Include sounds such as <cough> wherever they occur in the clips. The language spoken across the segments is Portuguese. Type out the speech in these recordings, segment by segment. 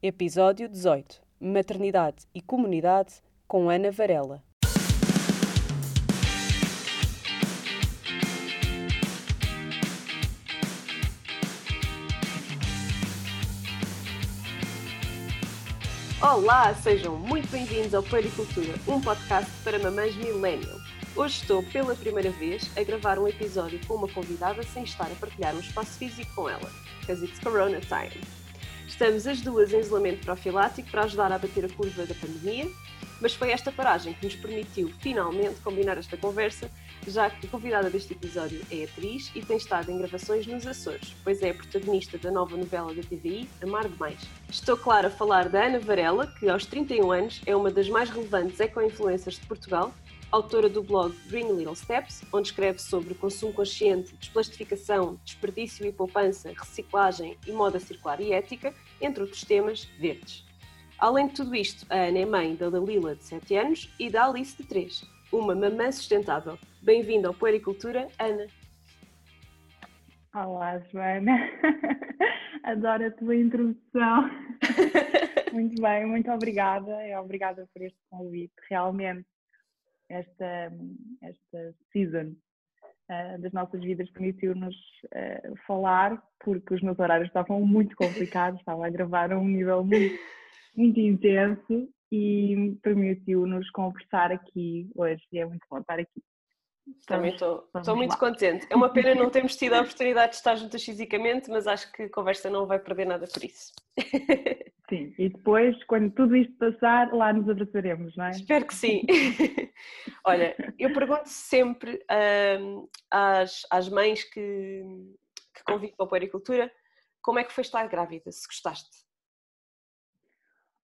Episódio 18 Maternidade e Comunidade com Ana Varela. Olá, sejam muito bem-vindos ao Pericultura, um podcast para mamães millennial. Hoje estou pela primeira vez a gravar um episódio com uma convidada sem estar a partilhar um espaço físico com ela, because it's Corona time. Estamos as duas em isolamento profilático para ajudar a bater a curva da pandemia, mas foi esta paragem que nos permitiu finalmente combinar esta conversa, já que a convidada deste episódio é atriz e tem estado em gravações nos Açores, pois é a protagonista da nova novela da TVI, Amar Demais. Estou, claro, a falar da Ana Varela, que aos 31 anos é uma das mais relevantes eco-influencers de Portugal autora do blog Green Little Steps, onde escreve sobre consumo consciente, desplastificação, desperdício e poupança, reciclagem e moda circular e ética, entre outros temas verdes. Além de tudo isto, a Ana é mãe da Dalila, de 7 anos, e da Alice, de 3, uma mamã sustentável. Bem-vinda ao Puericultura, Ana. Olá, Joana. Adoro a tua introdução. <laughs> muito bem, muito obrigada. Obrigada por este convite. Realmente esta, esta season uh, das nossas vidas permitiu-nos uh, falar, porque os meus horários estavam muito complicados, estava a gravar a um nível muito, muito intenso e permitiu-nos conversar aqui hoje e é muito bom estar aqui. Também estou, estou muito lá. contente. É uma pena não termos tido a oportunidade de estar juntas fisicamente, mas acho que a conversa não vai perder nada por isso. <laughs> Sim, e depois, quando tudo isto passar, lá nos abraçaremos, não é? Espero que sim. <laughs> Olha, eu pergunto sempre um, às, às mães que, que convidam para a puericultura como é que foi estar grávida, se gostaste?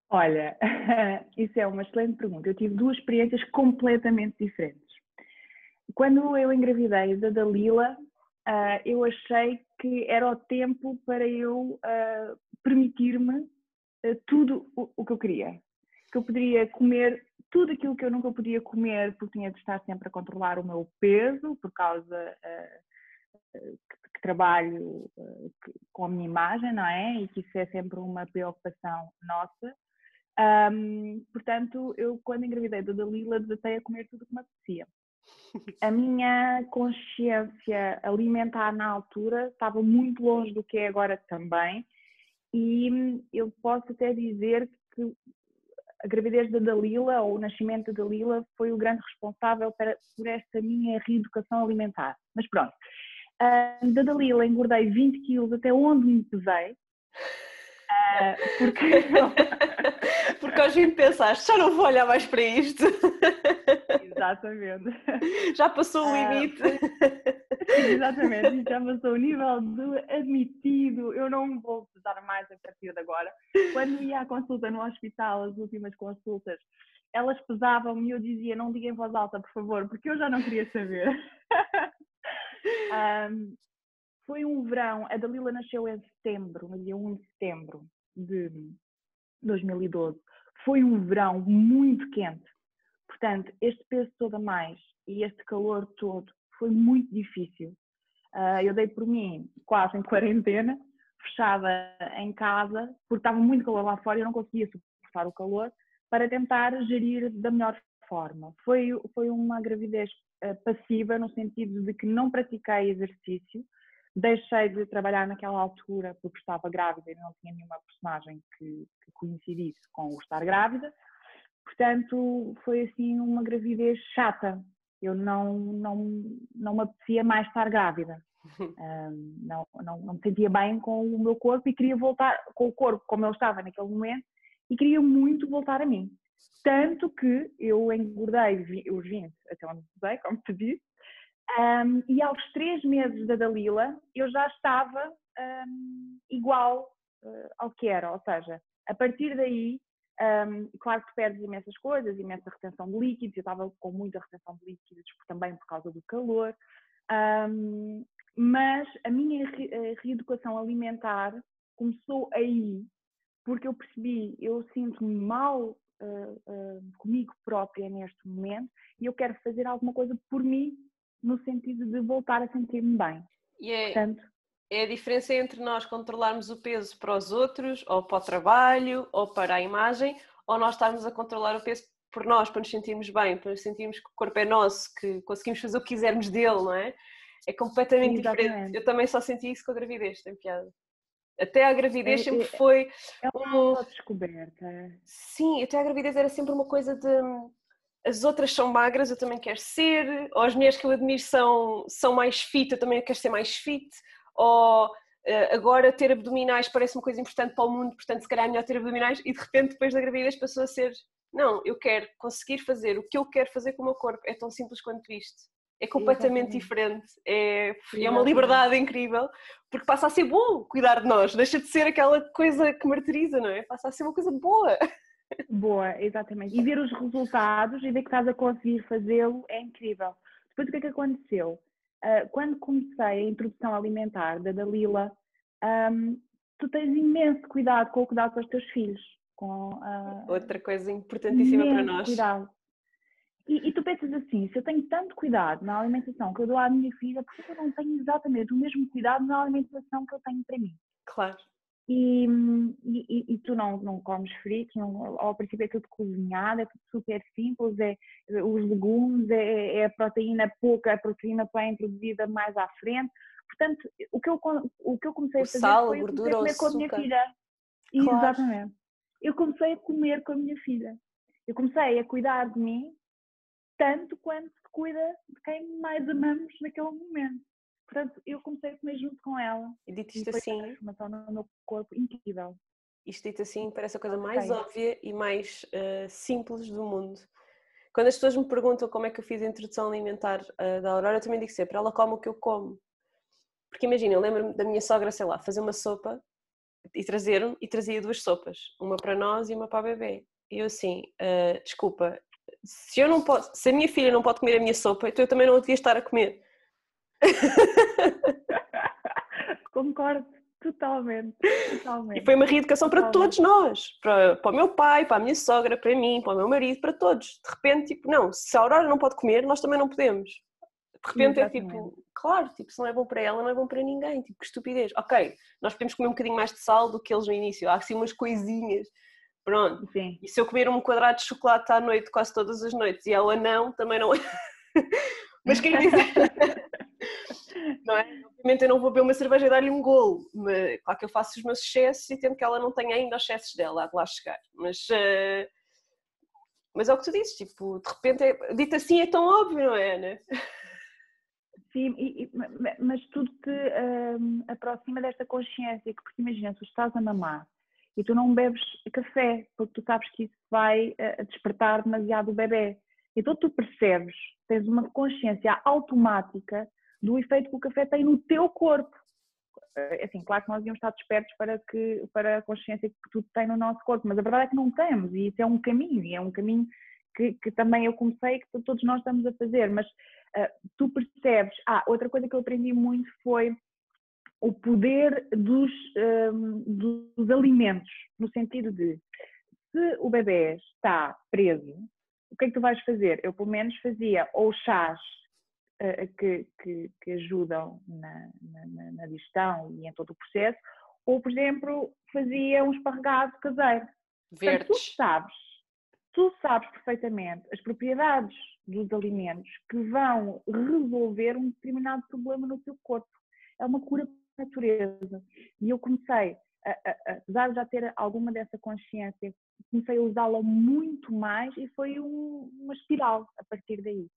Olha, <laughs> isso é uma excelente pergunta. Eu tive duas experiências completamente diferentes. Quando eu engravidei da Dalila, uh, eu achei que era o tempo para eu uh, permitir-me uh, tudo o, o, que eu queria. Que eu poderia comer tudo aquilo que eu nunca podia comer, porque tinha de estar sempre a controlar o meu peso, por causa que, que, trabalho com a minha imagem, não é? E que isso é sempre uma preocupação nossa. Um, portanto, eu quando engravidei da Dalila desatei a comer tudo o que me apetecia a minha consciência alimentar na altura estava muito longe do que é agora também, e eu posso até dizer que a gravidez da Dalila ou o nascimento da Dalila foi o grande responsável para, por esta minha reeducação alimentar. Mas pronto, uh, da Dalila engordei 20 quilos até onde me pesei, uh, <laughs> porque. <laughs> porque hoje em pensaste, já não vou olhar mais para isto. <laughs> Exatamente. Já passou o ah, limite. exatamente, já passou o nível do admitido. Eu não vou pesar mais a partir de agora. Quando ia à consulta no hospital, as últimas consultas, elas pesavam-me e eu dizia: não diga em voz alta, por favor, porque eu já não queria saber. um, foi um verão, a Dalila nasceu em setembro, no dia 1 de setembro de 2012. Foi um verão muito quente Portanto, este peso todo a mais e este calor todo foi muito difícil. Uh, eu dei por mim quase em quarentena, fechada em casa, porque estava muito calor lá fora e eu não conseguia suportar o calor, para tentar gerir da melhor forma. Foi, foi uma gravidez uh, passiva, no sentido de que não pratiquei exercício, deixei de trabalhar naquela altura porque estava grávida e não tinha nenhuma personagem que, que coincidisse com o estar grávida. Portanto, foi assim uma gravidez chata. Eu não, não, não me apetecia mais estar grávida. <laughs> Um, não, não, não me sentia bem com o meu corpo e queria voltar com o corpo como ele estava naquele momento e queria muito voltar a mim. Tanto que eu engordei os 20 até onde pesei, como te disse, um, e aos três meses da Dalila eu já estava um, igual uh, ao que era, ou seja, a partir daí um, claro que perdes imensas coisas, imensa retenção de líquidos, eu estava com muita retenção de líquidos também por causa do calor, mas a minha re reeducação alimentar começou aí, porque eu percebi, eu sinto-me mal uh, uh, comigo própria neste momento e eu quero fazer alguma coisa por mim, no sentido de voltar a sentir-me bem. E é, Portanto, É a diferença entre nós controlarmos o peso para os outros, ou para o trabalho, ou para a imagem, ou nós estarmos a controlar o peso por nós, para nos sentirmos bem, para nos sentirmos que o corpo é nosso, que conseguimos fazer o que quisermos dele, não é? É completamente Exatamente. diferente. Eu também só senti isso com a gravidez, tem piada. Até a gravidez é, sempre é, foi. É uma um... descoberta. Sim, até a gravidez era sempre uma coisa de. As outras são magras, eu também quero ser. Ou as mulheres que eu admiro são, são mais fit, eu também quero ser mais fit. Ou uh, agora ter abdominais parece uma coisa importante para o mundo, portanto, se calhar é melhor ter abdominais. E de repente, depois da gravidez, passou a ser. Não, eu quero conseguir fazer o que eu quero fazer com o meu corpo. É tão simples quanto isto é completamente Exatamente. diferente. É, é uma liberdade incrível, porque passa a ser bom cuidar de nós, deixa de ser aquela coisa que martiriza, não é? Passa a ser uma coisa boa. <laughs> Boa, exatamente. E ver os resultados e ver que estás a conseguir fazê-lo é incrível. Depois o que é que aconteceu? Uh, quando comecei a introdução alimentar da Dalila, um, tu tens imenso cuidado com o cuidado com os teus filhos. Com, uh, Outra coisa importantíssima para nós. Cuidado. E, e, tu pensas assim, se eu tenho tanto cuidado na alimentação que eu dou à minha filha, por que eu não tenho exatamente o mesmo cuidado na alimentação que eu tenho para mim? Claro. E, e, e tu não, não comes fritos, não, ao princípio é tudo cozinhado, é tudo super simples, é, os legumes, é, é a proteína pouca, a proteína é introduzida mais à frente. Portanto, o que eu, o que eu comecei a fazer sal, foi a gordura, a comer com a minha filha. Claro. Exatamente. Eu comecei a comer com a minha filha. Eu comecei a cuidar de mim tanto quanto se cuida de quem mais amamos naquele momento. Portanto, eu comecei a comer junto com ela. E dito isto assim. transformação no meu corpo incrível. Isto dito assim parece a coisa mais óbvia e mais uh, simples do mundo. Quando as pessoas me perguntam como é que eu fiz a introdução alimentar uh, da Aurora, eu também digo sempre: ela come o que eu como. Porque imagina, eu lembro-me da minha sogra, sei lá, fazer uma sopa e trazer e trazia duas sopas, uma para nós e uma para a bebê. E eu assim, uh, desculpa, se eu não posso, se a minha filha não pode comer a minha sopa, então eu também não a devia estar a comer. <laughs> Concordo totalmente, totalmente. E foi uma reeducação para todos nós, para, para o meu pai, para a minha sogra, para mim, para o meu marido, para todos. De repente, tipo, não, se a Aurora não pode comer, nós também não podemos. De repente Exatamente. é tipo, claro, tipo, se não é bom para ela, não é bom para ninguém, tipo, que estupidez. Ok, nós podemos comer um bocadinho mais de sal do que eles no início, há assim umas coisinhas Pronto. Sim. E se eu comer um quadrado de chocolate à noite, quase todas as noites, e ela não, também não. <laughs> mas quem dizer. <laughs> não é? Obviamente eu não vou beber uma cerveja e dar-lhe um golo. Mas, claro que eu faço os meus excessos e tento que ela não tenha ainda os excessos dela, há de lá chegar. Mas. Uh... Mas é o que tu dizes, tipo, de repente, é... dito assim é tão óbvio, não é, Ana? Sim, e, mas tudo te um, aproxima desta consciência, que porque imagina, se estás a mamar e tu não bebes café, porque tu sabes que isso vai uh, despertar demasiado o bebê. Então tu percebes, tens uma consciência automática do efeito que o café tem no teu corpo. Uh, assim, claro que nós devíamos estar despertos para, que, para a consciência que tudo tem no nosso corpo, mas a verdade é que não temos, e isso é um caminho, e é um caminho que, que também eu comecei, que todos nós estamos a fazer, mas uh, tu percebes. Ah, outra coisa que eu aprendi muito foi o poder dos, um, dos alimentos, no sentido de se o bebê está preso, o que é que tu vais fazer? Eu, pelo menos, fazia ou chás uh, que, que, que, ajudam na, na, na, digestão e em todo o processo, ou, por exemplo, fazia um esparregado caseiro. Verdes. Portanto, tu sabes, tu sabes perfeitamente as propriedades dos alimentos que vão resolver um determinado problema no teu corpo. É uma cura natureza. E eu comecei, apesar de já ter alguma dessa consciência, comecei a usá-la muito mais e foi um, uma espiral a partir daí.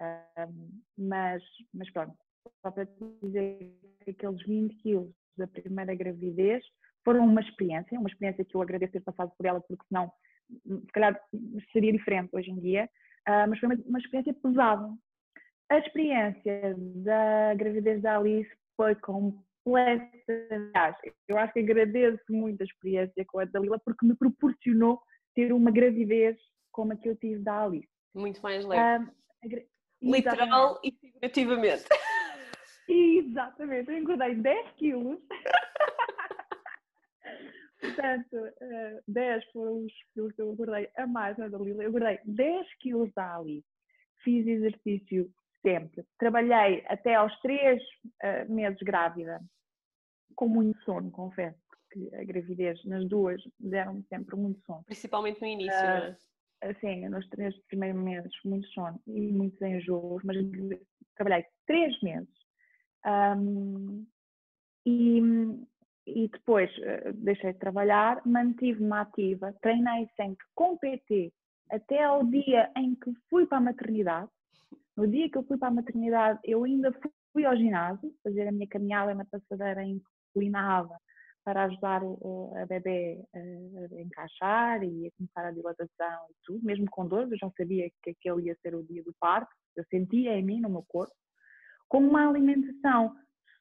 Um, mas, mas pronto, só para dizer que aqueles 20 quilos da primeira gravidez foram uma experiência, uma experiência que eu agradeço ter passado por ela, porque senão, se calhar, seria diferente hoje em dia, uh, mas foi uma, uma experiência pesada. A experiência da gravidez da Alice foi completa. Eu acho que agradeço muito a experiência com a Dalila porque me proporcionou ter uma gravidez como a que eu tive da Alice. Muito mais leve. Um, Literal e figurativamente. Exatamente, eu engordei 10 quilos. <laughs> Portanto, 10 foram os quilos que eu engordei a mais na Dalila. Eu engordei 10 quilos da Alice. Fiz exercício sempre. Trabalhei até aos três uh, meses grávida com muito sono, confesso, porque a gravidez nas duas deram-me sempre muito sono. Principalmente no início, uh, não é? Assim, nos três primeiros meses, muito sono e muitos enjoos, mas trabalhei três meses. Um, e, e depois uh, deixei de trabalhar, mantive-me ativa, treinei sempre com PT até ao dia em que fui para a maternidade. No dia que eu fui para a maternidade, eu ainda fui ao ginásio, fazer a minha caminhada na passadeira inclinada para ajudar a bebê a encaixar e a começar a dilatação e tudo, mesmo com dor, eu já sabia que aquele ia ser o dia do parto, eu sentia em mim, no meu corpo, com uma alimentação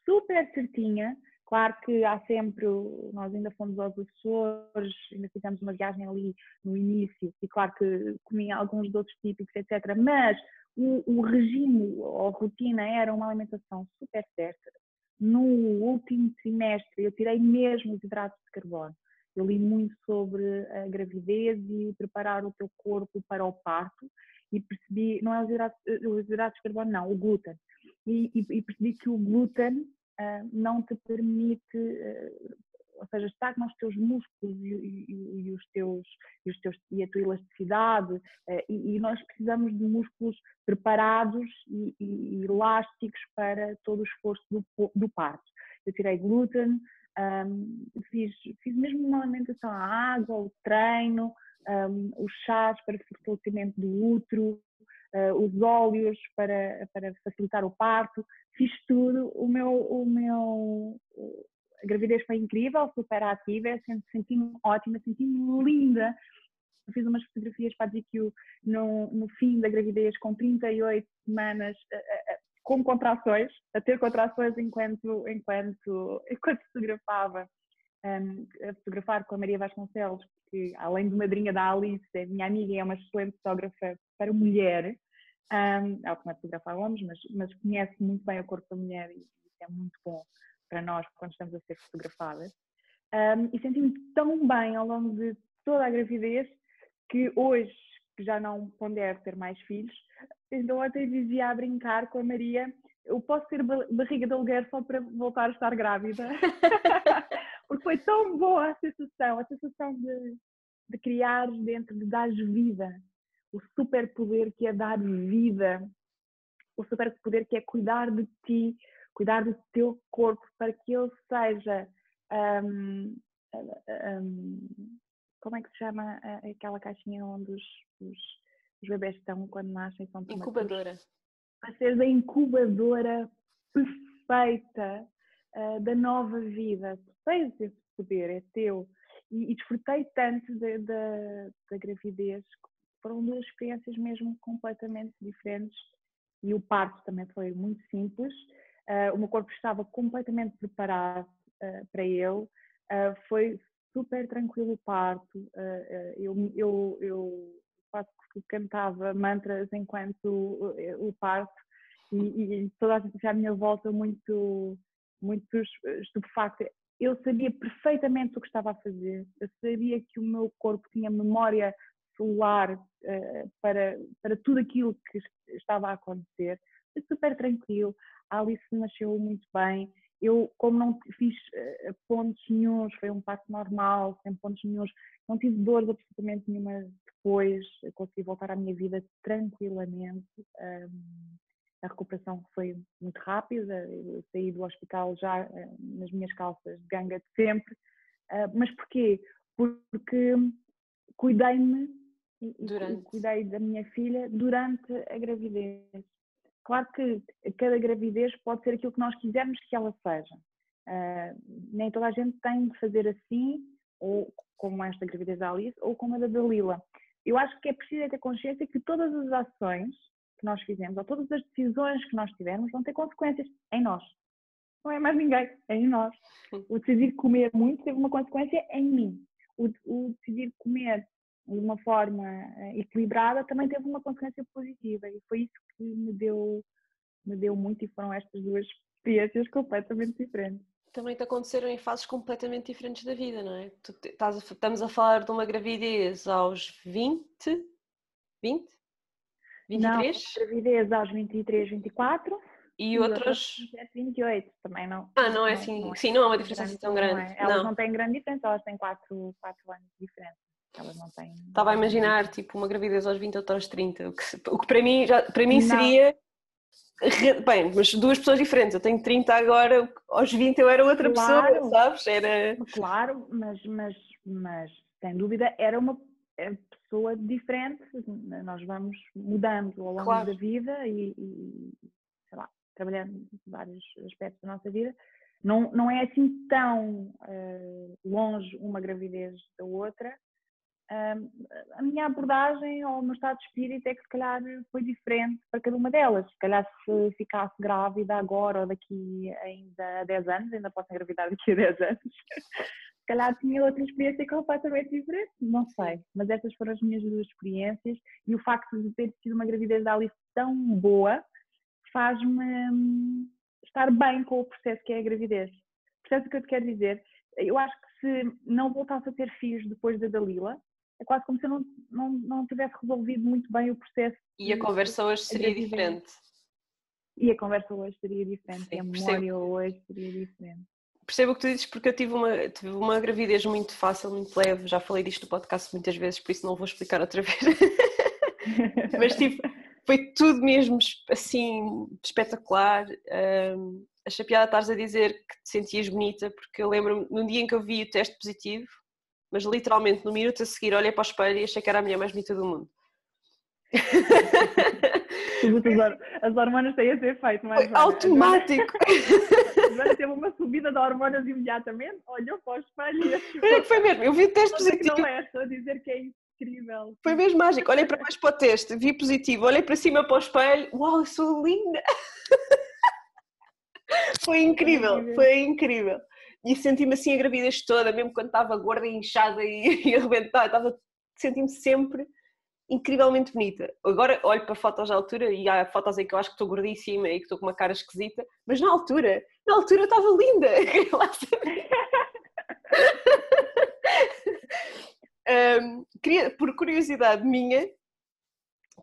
super certinha, Claro que há sempre, nós ainda fomos aos Açores, ainda fizemos uma viagem ali no início, e claro que comia alguns doces típicos, etc. Mas o, o regime ou rotina era uma alimentação super certa. No último trimestre, eu tirei mesmo os hidratos de carbono. Eu li muito sobre a gravidez e preparar o teu corpo para o parto e percebi, não é os hidratos, os hidratos de carbono, não, o glúten. E, e, e percebi que o glúten uh, não te permite, uh, ou seja, estagna os teus músculos e, e, e, os teus, e, os teus, e a tua elasticidade, uh, e, nós precisamos de músculos preparados e, elásticos para todo o esforço do, do parto. Eu tirei glúten, um, fiz, fiz mesmo uma alimentação à água, o treino, um, os chás para fortalecimento do útero, uh, os óleos para, para facilitar o parto, fiz tudo. O meu, o meu, a gravidez foi incrível, super ativa, senti-me ótima, senti-me linda. Eu fiz umas fotografias para dizer que no, no fim da gravidez, com 38 semanas, com contrações, a ter contrações enquanto, enquanto, enquanto fotografava, um, a fotografar com a Maria Vasconcelos, que além de madrinha da Alice, é minha amiga e é uma excelente fotógrafa para mulher. Um, ela também fotografa homens, mas, mas conhece muito bem o corpo da mulher e é muito bom para nós quando estamos a ser fotografadas. Um, e senti-me tão bem ao longo de toda a gravidez que hoje, que já não pondero ter mais filhos, então até dizia a brincar com a Maria, eu posso ter barriga de aluguer só para voltar a estar grávida. <laughs> Porque foi tão boa a sensação, a sensação de, de criar dentro, de dar vida, o superpoder que é dar vida, o superpoder que é cuidar de ti, cuidar do teu corpo para que ele seja. Um, um, como é que se chama aquela caixinha onde os, os, os bebés estão quando nascem? São incubadora. Para ser a incubadora perfeita uh, da nova vida. Tu tens esse poder, é teu. E, e desfrutei tanto da gravidez foram duas experiências mesmo completamente diferentes e o parto também foi muito simples. Uh, o meu corpo estava completamente preparado uh, para ele. Uh, foi super tranquilo o parto. eu, eu, eu quase que cantava mantras enquanto o, o parto e, e, toda a gente à minha volta muito, muito estupefacta. Eu sabia perfeitamente o que estava a fazer. Eu sabia que o meu corpo tinha memória celular para, para tudo aquilo que estava a acontecer. Foi super tranquilo. Alice nasceu muito bem. Eu, como não fiz uh, pontos nenhums, foi um parto normal, sem pontos nenhums, não tive dores absolutamente nenhuma depois, consegui voltar à minha vida tranquilamente. Um, a recuperação foi muito rápida, eu saí do hospital já uh, nas minhas calças de ganga de sempre. Uh, mas porquê? Porque cuidei-me e, cuidei da minha filha durante a gravidez. Claro que cada gravidez pode ser aquilo que nós quisermos que ela seja. Uh, nem toda a gente tem de fazer assim, ou como esta gravidez da Alice, ou como a da Dalila. Eu acho que é preciso ter consciência que todas as ações que nós fizemos, ou todas as decisões que nós tivermos, vão ter consequências em nós. Não é mais ninguém, é em nós. O decidir comer muito teve uma consequência em mim. O, o decidir comer de uma forma eh, equilibrada também teve uma consequência positiva e foi isso que me deu me deu muito e foram estas duas experiências completamente diferentes. Também te aconteceram em fases completamente diferentes da vida, não é? Tu estás a, estamos a falar de uma gravidez aos 20, 20? 23? Não, gravidez aos 23, 24 E, e outras. 28, também não. Ah, não é assim. Não é, sim, não é uma diferença assim tão grande. Não é. Elas não. não têm grande diferença, elas têm 4, 4 anos de diferença. Elas não têm. Estava a imaginar tipo uma gravidez aos 20 ou aos 30, o que, o que para mim, já, para mim seria. Bem, mas duas pessoas diferentes. Eu tenho 30 agora, aos 20 eu era outra claro, pessoa, sabes? Era... Claro, mas, mas, mas sem dúvida era uma pessoa diferente. Nós vamos mudando ao longo claro. da vida e, e, sei lá, trabalhando vários aspectos da nossa vida. Não, não é assim tão uh, longe uma gravidez da outra, a minha abordagem ou o meu estado de espírito é que se calhar foi diferente para cada uma delas. Se calhar se ficasse grávida agora ou daqui ainda a 10 anos, ainda posso engravidar daqui a 10 anos, se calhar tinha outra experiência completamente diferente, não sei. Mas essas foram as minhas duas experiências e o facto de ter sido uma gravidez da Alice tão boa faz-me hum, estar bem com o processo que é a gravidez. O que eu te quero dizer? Eu acho que se não voltasse a ter filhos depois da Dalila, é quase como se eu não, não, não tivesse resolvido muito bem o processo. E a conversa hoje seria diferente. E a conversa hoje seria diferente, Sim, a memória hoje seria diferente. Percebo o que tu dizes porque eu tive uma, tive uma gravidez muito fácil, muito leve, já falei disto no podcast muitas vezes, por isso não vou explicar outra vez. <laughs> Mas tipo, foi tudo mesmo assim espetacular. Um, achei piada estares a dizer que te sentias bonita, porque eu lembro-me, no dia em que eu vi o teste positivo, mas literalmente no minuto a seguir olhei para o espelho e achei que era a mulher mais bonita do mundo. As hormonas têm esse efeito? Foi automático! <laughs> Agora teve uma subida de hormonas imediatamente, olhou para o espelho e achou. É que foi mesmo, eu vi o teste positivo. Não é, estou a dizer que é incrível. Foi mesmo mágico, olhei para mais para o teste, vi positivo, olhei para cima para o espelho, uau, sou linda! <laughs> Foi incrível, foi incrível e senti-me assim a gravidez toda, mesmo quando estava gorda e inchada e, <laughs> e arrebentada, estava, senti-me sempre incrivelmente bonita. Agora olho para fotos da altura e há fotos aí que eu acho que estou gordíssima e que estou com uma cara esquisita, mas na altura, na altura estava linda. <laughs> um, queria, por curiosidade minha,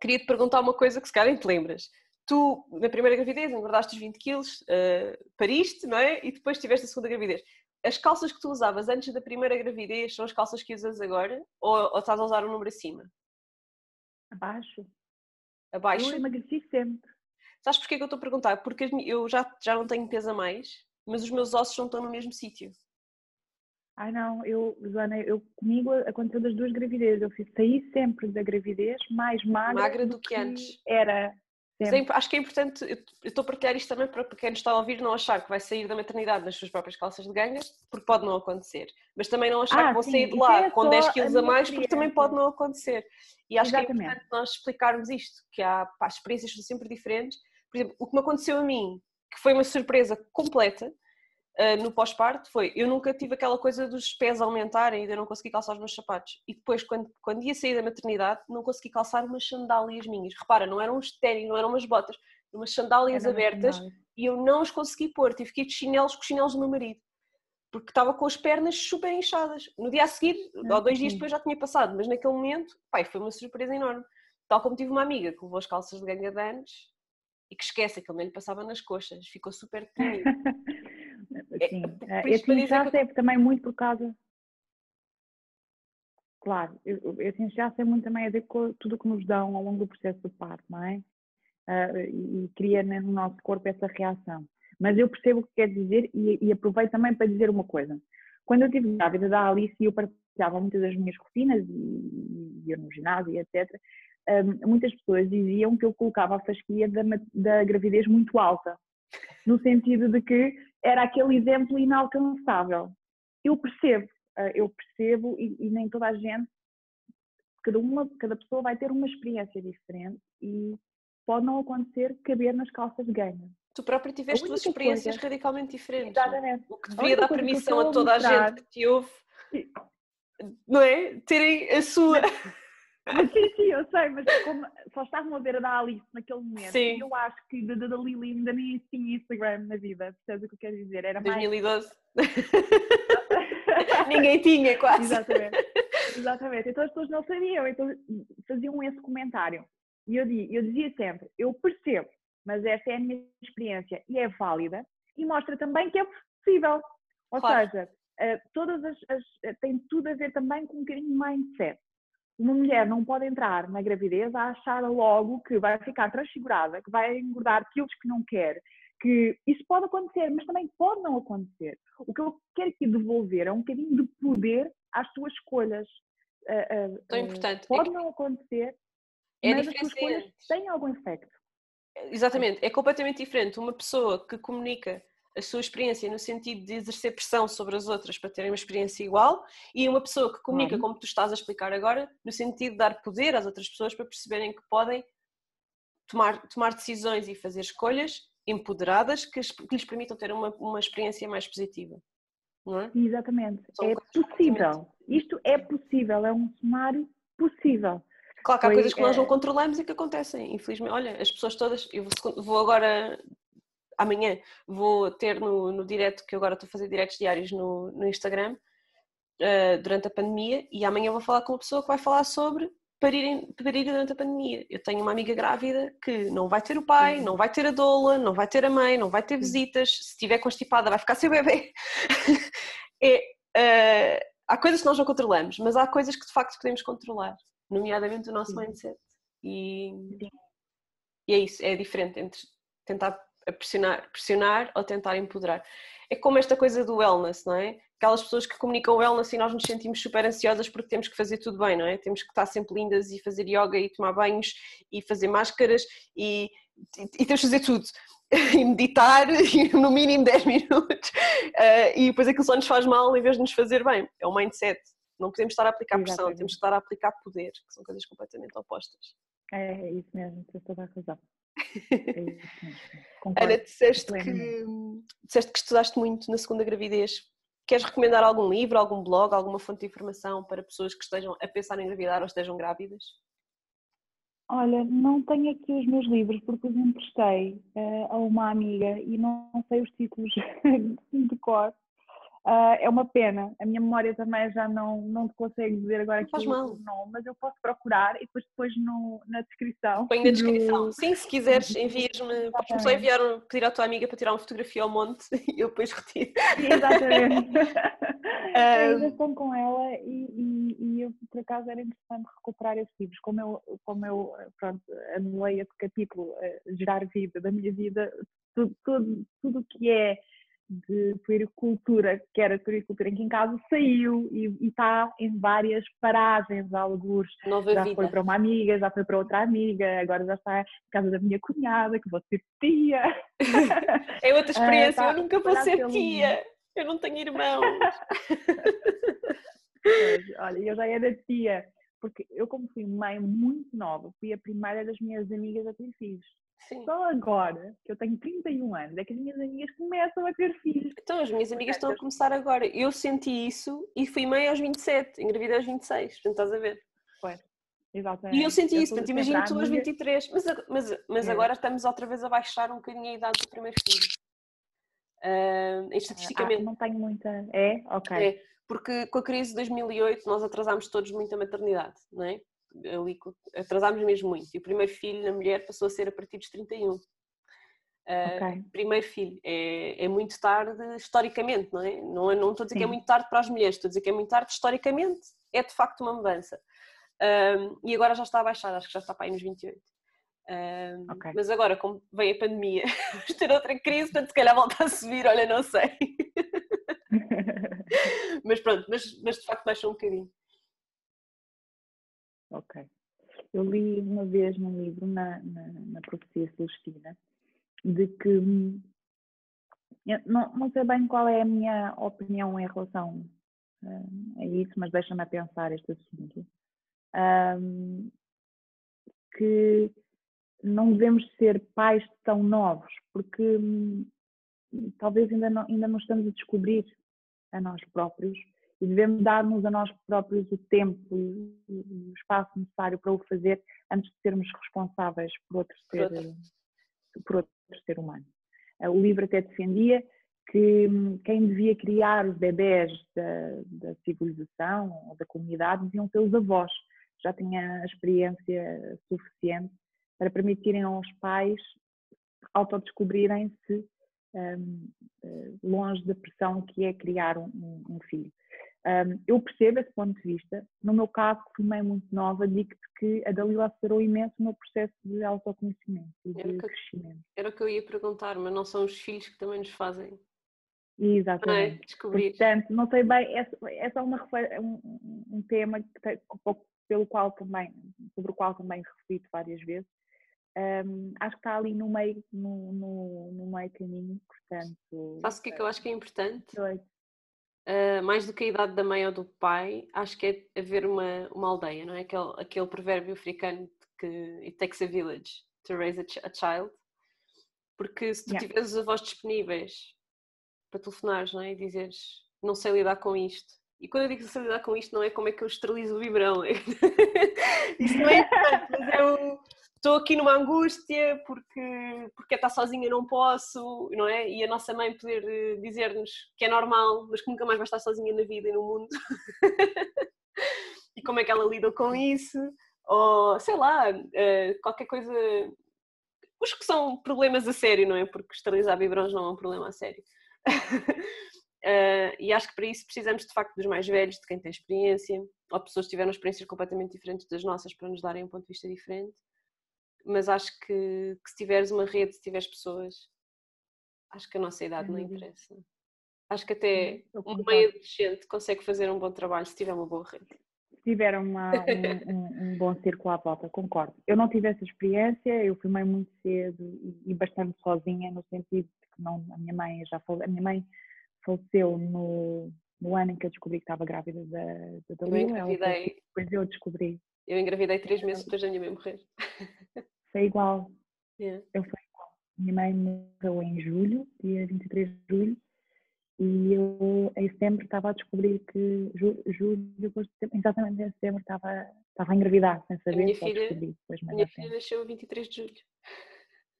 queria te perguntar uma coisa que se calhar te lembras tu, na primeira gravidez, engordaste os 20 quilos, uh, pariste, não é? E depois tiveste a segunda gravidez. As calças que tu usavas antes da primeira gravidez são as calças que usas agora? Ou, ou estás a usar um número acima? Abaixo. Abaixo? Eu emagreci sempre. Sabes porquê que eu estou a perguntar? Porque eu já, já não tenho peso a mais, mas os meus ossos não estão no mesmo sítio. Ai não, eu, Joana, eu comigo aconteceu das duas gravidezes. Eu fiz, saí sempre da gravidez mais magra, magra do, do que, que, antes. Era. É, acho que é importante, eu estou a partilhar isto também para quem nos está a ouvir não achar que vai sair da maternidade nas suas próprias calças de ganga, porque pode não acontecer. Mas também não achar ah, que vão sim, sair de lá é com 10 quilos a, a mais, porque também pode não acontecer. E acho Exatamente. que é importante nós explicarmos isto, que há pá, experiências são sempre diferentes. Por exemplo, o que me aconteceu a mim, que foi uma surpresa completa, uh, no pós-parto foi, eu nunca tive aquela coisa dos pés aumentarem e eu não consegui calçar os meus sapatos. E depois, quando, quando ia sair da maternidade, não consegui calçar umas sandálias minhas. Repara, não eram uns ténis, não eram umas botas, umas sandálias Era abertas e eu não as consegui pôr. Tive que ir de chinelos com os chinelos do meu marido. Porque estava com as pernas super inchadas. No dia a seguir, ah, ou dois dias depois já tinha passado, mas naquele momento, pai, foi uma surpresa enorme. Tal como tive uma amiga que levou as calças de ganga de anos e que esquece, aquele nem lhe passava nas coxas, ficou super deprimido. <laughs> É, Sim, é, assim, já sei também muito por causa. Claro, eu, eu assim, já muito também a ver com tudo o que nos dão ao longo do processo do parto, não é? Uh, e, e cria no nosso corpo essa reação. Mas eu percebo o que quer dizer e, e aproveito também para dizer uma coisa. Quando eu tive grávida da Alice e eu partilhava muitas das minhas rotinas e ia no ginásio e etc., um, muitas pessoas diziam que eu colocava a fasquia da, da gravidez muito alta no sentido de que era aquele exemplo inalcançável. Eu percebo, eh, eu percebo e, e, nem toda a gente, cada uma, cada pessoa vai ter uma experiência diferente e pode não acontecer caber nas calças de ganho. Tu própria tiveste duas experiências coisa, radicalmente diferentes. Exatamente. O que devia dar permissão a toda mostrar, a gente que te ouve, não é? Terem a sua. <laughs> Mas, sim, sim, eu sei, mas como só estavam a ver a da Alice naquele momento, sim. eu acho que da, da Lili ainda nem tinha Instagram na vida, percebes o que eu quero dizer? Era 2012. Mais... <laughs> Ninguém tinha, quase. Exatamente. Exatamente. Então as pessoas não sabiam, então faziam esse comentário. E eu, eu dizia sempre, eu percebo, mas esta é a minha experiência e é válida e mostra também que é possível. Ou claro. seja, uh, todas as, as, tem tudo a ver também com um bocadinho de mindset. Uma mulher não pode entrar na gravidez a achar logo que vai ficar transfigurada, que vai engordar quilos que não quer, que isso pode acontecer, mas também pode não acontecer. O que eu quero aqui devolver é um bocadinho de poder às suas escolhas. Uh, uh, Tão importante. Pode é não acontecer, é mas as suas escolhas têm algum efeito. Exatamente, é completamente diferente. Uma pessoa que comunica a sua experiência no sentido de exercer pressão sobre as outras para terem uma experiência igual e uma pessoa que comunica, como tu estás a explicar agora, no sentido de dar poder às outras pessoas para perceberem que podem tomar, tomar decisões e fazer escolhas empoderadas que, que lhes permitam ter uma, uma experiência mais positiva. Não é? Exatamente, São é possível. Isto é possível, é um cenário possível. Claro que há Foi, coisas que nós não é controlamos e que acontecem, infelizmente. Olha, as pessoas todas, eu vou agora amanhã vou ter no, no direto, que agora estou a fazer diretos diários no, no Instagram, uh, durante a pandemia, e amanhã vou falar com uma pessoa que vai falar sobre parir, parir durante a pandemia. Eu tenho uma amiga grávida que não vai ter o pai, não vai ter a doula, não vai ter a mãe, não vai ter visitas, se estiver constipada vai ficar sem bebê. <laughs> é, uh, há coisas que nós não controlamos, mas há coisas que de facto podemos controlar, nomeadamente o nosso mindset. E, e é isso, é diferente entre tentar pressionar, pressionar ou tentar empoderar. É como esta coisa do wellness, não é? Aquelas pessoas que comunicam wellness e nós nos sentimos super ansiosas porque temos que fazer tudo bem, não é? Temos que estar sempre lindas e fazer yoga e tomar banhos e fazer máscaras e, e, e temos que fazer tudo. <laughs> e meditar no mínimo 10 minutos uh, <laughs> e depois aquilo só nos faz mal em vez de nos fazer bem. É o mindset. Não podemos estar a aplicar pressão, Exatamente. temos que estar a aplicar poder, que são coisas completamente opostas. É, é isso mesmo, tens toda a razão. É Ana, <laughs> disseste que, disseste que estudaste muito na segunda gravidez. Queres recomendar algum livro, algum blog, alguma fonte de informação para pessoas que estejam a pensar em engravidar ou estejam grávidas? Olha, não tenho aqui os meus livros porque os emprestei uh, a uma amiga e não, não sei os títulos <laughs> de cor. Uh, é uma pena, a minha memória também já não, não te consegue dizer agora aqui o nome, mas eu posso procurar e depois, depois no, na descrição. Põe na descrição. Do... <laughs> Sim, se quiseres, envias-me. Podes só enviar, pedir à tua amiga para tirar uma fotografia ao monte <laughs> e eu depois retiro. Exatamente. <laughs> eu já estou com ela e, e, e, eu, por acaso era interessante recuperar esses livros. Como eu, como eu pronto, anulei esse capítulo, uh, Gerar Vida, da minha vida, tudo o tudo, tudo que é de puericultura, que era puericultura aqui em casa, saiu e está em várias paragens, alguns Nova já vida. foi para uma amiga, já foi para outra amiga, agora já está em casa da minha cunhada, que vou ser tia. <laughs> é outra ah, experiência, uh, eu nunca vou ser tia, eu não tenho irmãos. <laughs> olha, eu já era tia, porque eu como fui mãe muito nova, fui a primeira das minhas amigas a ter filhos. Sim. Só agora, que eu tenho 31 anos, é que as minhas amigas começam a ter filhos. Então, as minhas amigas estão a começar agora. Eu senti isso e fui mãe aos 27, engravidei aos 26, portanto estás a ver. Foi. Exatamente. E eu senti eu isso, portanto imagino tu aos 23, mas, mas, mas é. agora estamos outra vez a baixar um bocadinho a idade do primeiro filho. Uh, estatisticamente. Ah, não tenho muita. É? Ok. É, porque com a crise de 2008 nós atrasámos todos muito a maternidade, não é? Ali atrasámos mesmo muito. E o primeiro filho na mulher passou a ser a partir dos 31. Uh, ah, okay. Primeiro filho. É, é muito tarde historicamente, não é? Não, não estou a dizer Sim. que é muito tarde para as mulheres, estou a dizer que é muito tarde historicamente. É de facto uma mudança. Um, e agora já está a baixar, acho que já está para aí nos 28. Um, okay. Mas agora, como vem a pandemia, <laughs> vamos ter outra crise, portanto, se calhar volta a subir, olha, não sei. <laughs> mas pronto, mas, mas de facto baixou um bocadinho. Ok. Eu li uma vez num livro, na, na, na Profecia Celestina, de que. Hum, não, não sei bem qual é a minha opinião em relação uh, a isso, mas deixa-me a pensar este assunto. Um, que não devemos ser pais tão novos, porque hum, talvez ainda não, ainda não estamos a descobrir a nós próprios e devemos dar-nos a nós próprios o tempo e o espaço necessário para o fazer antes de sermos responsáveis por outro ser, por outro ser humano. Eh, o livro até defendia que hum, quem devia criar os bebés da, da civilização ou da comunidade deviam ser os avós. Já tinha experiência suficiente para permitirem aos pais autodescobrirem-se um, eh, longe da pressão que é criar um, um filho. Um, eu percebo esse ponto de vista. No meu caso, que fui mãe muito nova, digo-te que a Dalila acelerou imenso o meu processo de autoconhecimento e de era crescimento. era o que eu ia perguntar, mas não são os filhos que também nos fazem Exatamente. É, descobrir. Portanto, não sei bem, essa, essa é uma, um, um tema que tem, pelo qual também, sobre o qual também reflito várias vezes. Um, acho que está ali no meio, no, no, no meio caminho, portanto. Faço o que é que eu acho que é importante? Uh, mais do que a idade da mãe ou do pai, acho que é haver uma, uma aldeia, não é? Aquele, aquele provérbio africano que it takes a village to raise a, ch a child. Porque se tu yeah. tiveres os avós disponíveis para telefonares, não é? E dizeres não sei lidar com isto. E quando eu digo que sei lidar com isto, não é como é que eu esterilizo o vibrão. <laughs> Isso não é <laughs> importante, mas é o estou aqui numa angústia porque, porque estar sozinha não posso, não é? E a nossa mãe poder eh, dizer-nos que é normal, mas que nunca mais vai estar sozinha na vida e no mundo. <laughs> e como é que ela lida com isso? Ou, sei lá, eh, qualquer coisa... Os que são problemas a sério, não é? Porque esterilizar biberões não é um problema a sério. Uh, <laughs> e acho que para isso precisamos de facto dos mais velhos, de quem tem experiência, ou pessoas que tiveram experiências completamente diferentes das nossas para nos darem um ponto de vista diferente mas acho que, que, se tiveres uma rede, se tiveres pessoas, acho que a nossa idade não interessa. Acho que até um meio adolescente consegue fazer um bom trabalho se tiver uma boa rede. Se tiver uma, um, um, um, bom círculo à volta, concordo. Eu não tive essa experiência, eu fui mãe muito cedo e, e bastante sozinha, no sentido de que não, a minha mãe já falou, a minha mãe faleceu no, no ano em que eu descobri que estava grávida da, da Dalila. Eu engravidei. Depois eu descobri. Eu engravidei três meses depois da minha mãe morrer. <laughs> foi igual. Yeah. Eu fui igual. Minha mãe morreu em julho, dia 23 de julho, e eu em setembro estava a descobrir que julho, julho depois de exatamente em setembro estava, estava a engravidar, sem saber. A minha filha, depois, minha filha nasceu a 23 de julho.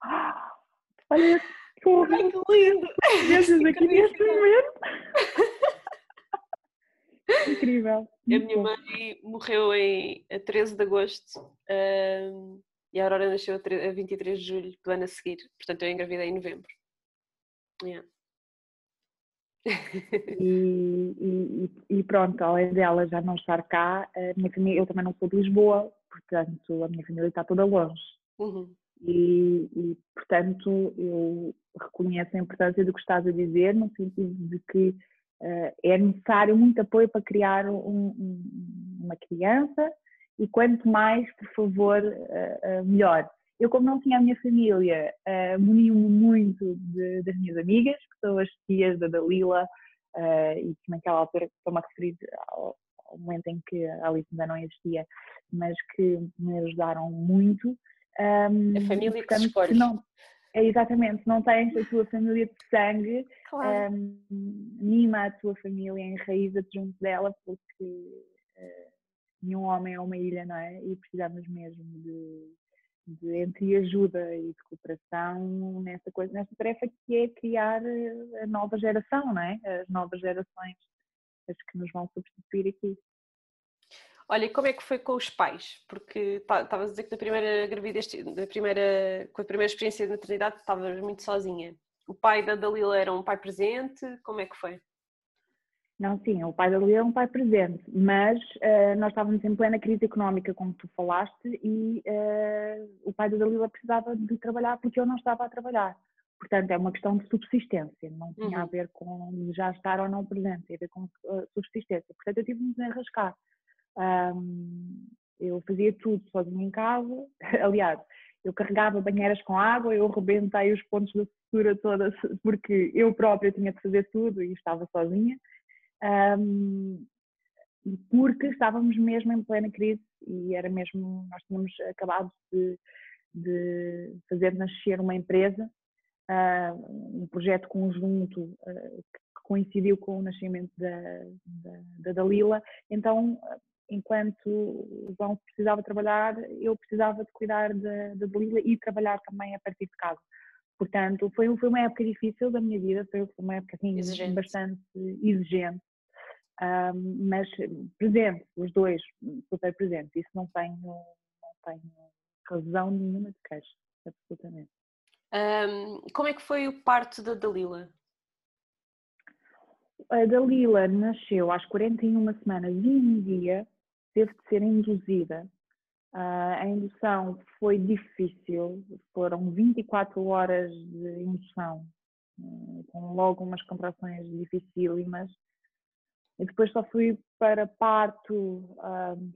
Ah, <gasps> olha que Ai, que lindo! <laughs> Desde aqui neste momento. <laughs> Incrível. A minha mãe morreu em a 13 de agosto. Um, e a Aurora nasceu a 23 de julho do ano a seguir, portanto eu engravidei em novembro. Yeah. <laughs> E, e, e, pronto, além dela já não estar cá, minha família, eu também não sou de Lisboa, portanto a minha família está toda longe. Uhum. E, e, portanto eu reconheço a importância do que estás a dizer, no sentido de que uh, é necessário muito apoio para criar um, um, uma criança e quanto mais, por favor, uh, uh, melhor. Eu, como não tinha a minha família, uh, munio-me muito de, das minhas amigas, que são as tias da Dalila, uh, e que naquela altura estou-me a referir ao, ao, momento em que a Alice ainda não existia, mas que me ajudaram muito. Um, a família portanto, que escolhes. Não, é exatamente, não tens a tua família de sangue, claro. um, mima a tua família, enraiza-te junto dela, porque uh, nenhum homem é uma ilha, não é? E precisamos mesmo de, de entre ajuda e de cooperação nessa coisa, nesta tarefa que é criar eh, a nova geração, não é? As novas gerações, as que nos vão substituir aqui. Olha, como é que foi com os pais? Porque estavas a dizer que na primeira gravidez, na primeira, com a primeira experiência de maternidade, estavas muito sozinha. O pai da Dalila era um pai presente? Como é que foi? Não, sim, o pai da Lia é um pai presente, mas uh, nós estávamos em plena crise económica, como tu falaste, e uh, o pai da Dalila precisava de trabalhar porque eu não estava a trabalhar. Portanto, é uma questão de subsistência, não tinha uhum. a ver com já estar ou não presente, tinha a ver com uh, subsistência. Portanto, eu tive de me desenrascar. Um, eu fazia tudo sozinha em casa, <laughs> aliás, eu carregava banheiras com água, eu rebentei os pontos da costura toda porque eu própria tinha de fazer tudo e estava sozinha um, porque estávamos mesmo em plena crise e era mesmo, nós tínhamos acabado de, de fazer nascer uma empresa, uh, um projeto conjunto uh, que coincidiu com o nascimento da, da, da Dalila, então enquanto o João precisava trabalhar, eu precisava de cuidar da, da Dalila e trabalhar também a partir de casa. Portanto, foi, foi uma época difícil da minha vida, foi uma época assim, exigente. bastante exigente, um, mas presente, os dois, super presentes. Isso não tenho, não tenho razão nenhuma de queixa, absolutamente. Um, como é que foi o parto da Dalila? A Dalila nasceu às 41 semanas e um dia, teve de ser induzida. Uh, a indução foi difícil, foram 24 horas de indução, uh, com logo umas contrações dificílimas. E depois só fui para parto uh,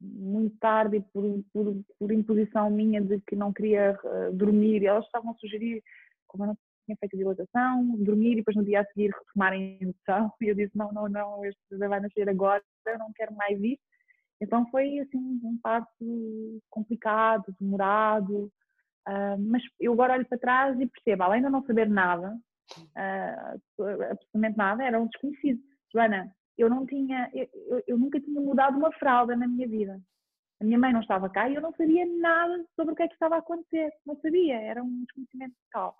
muito tarde por, por, por, imposição minha de que não queria dormir. Elas estavam a sugerir, como eu não tinha feito a dilatação, dormir e depois no dia a seguir retomar a indução. <laughs> E eu disse: não, não, não, este vai nascer agora, eu não quero mais isso. Então foi assim um parto complicado, demorado, uh, mas eu agora olho para trás e percebo, além de não saber nada, uh, absolutamente nada, era um desconhecido. Joana, eu não tinha, eu, eu, nunca tinha mudado uma fralda na minha vida. A minha mãe não estava cá e eu não sabia nada sobre o que é que estava a acontecer. Não sabia, era um desconhecimento total.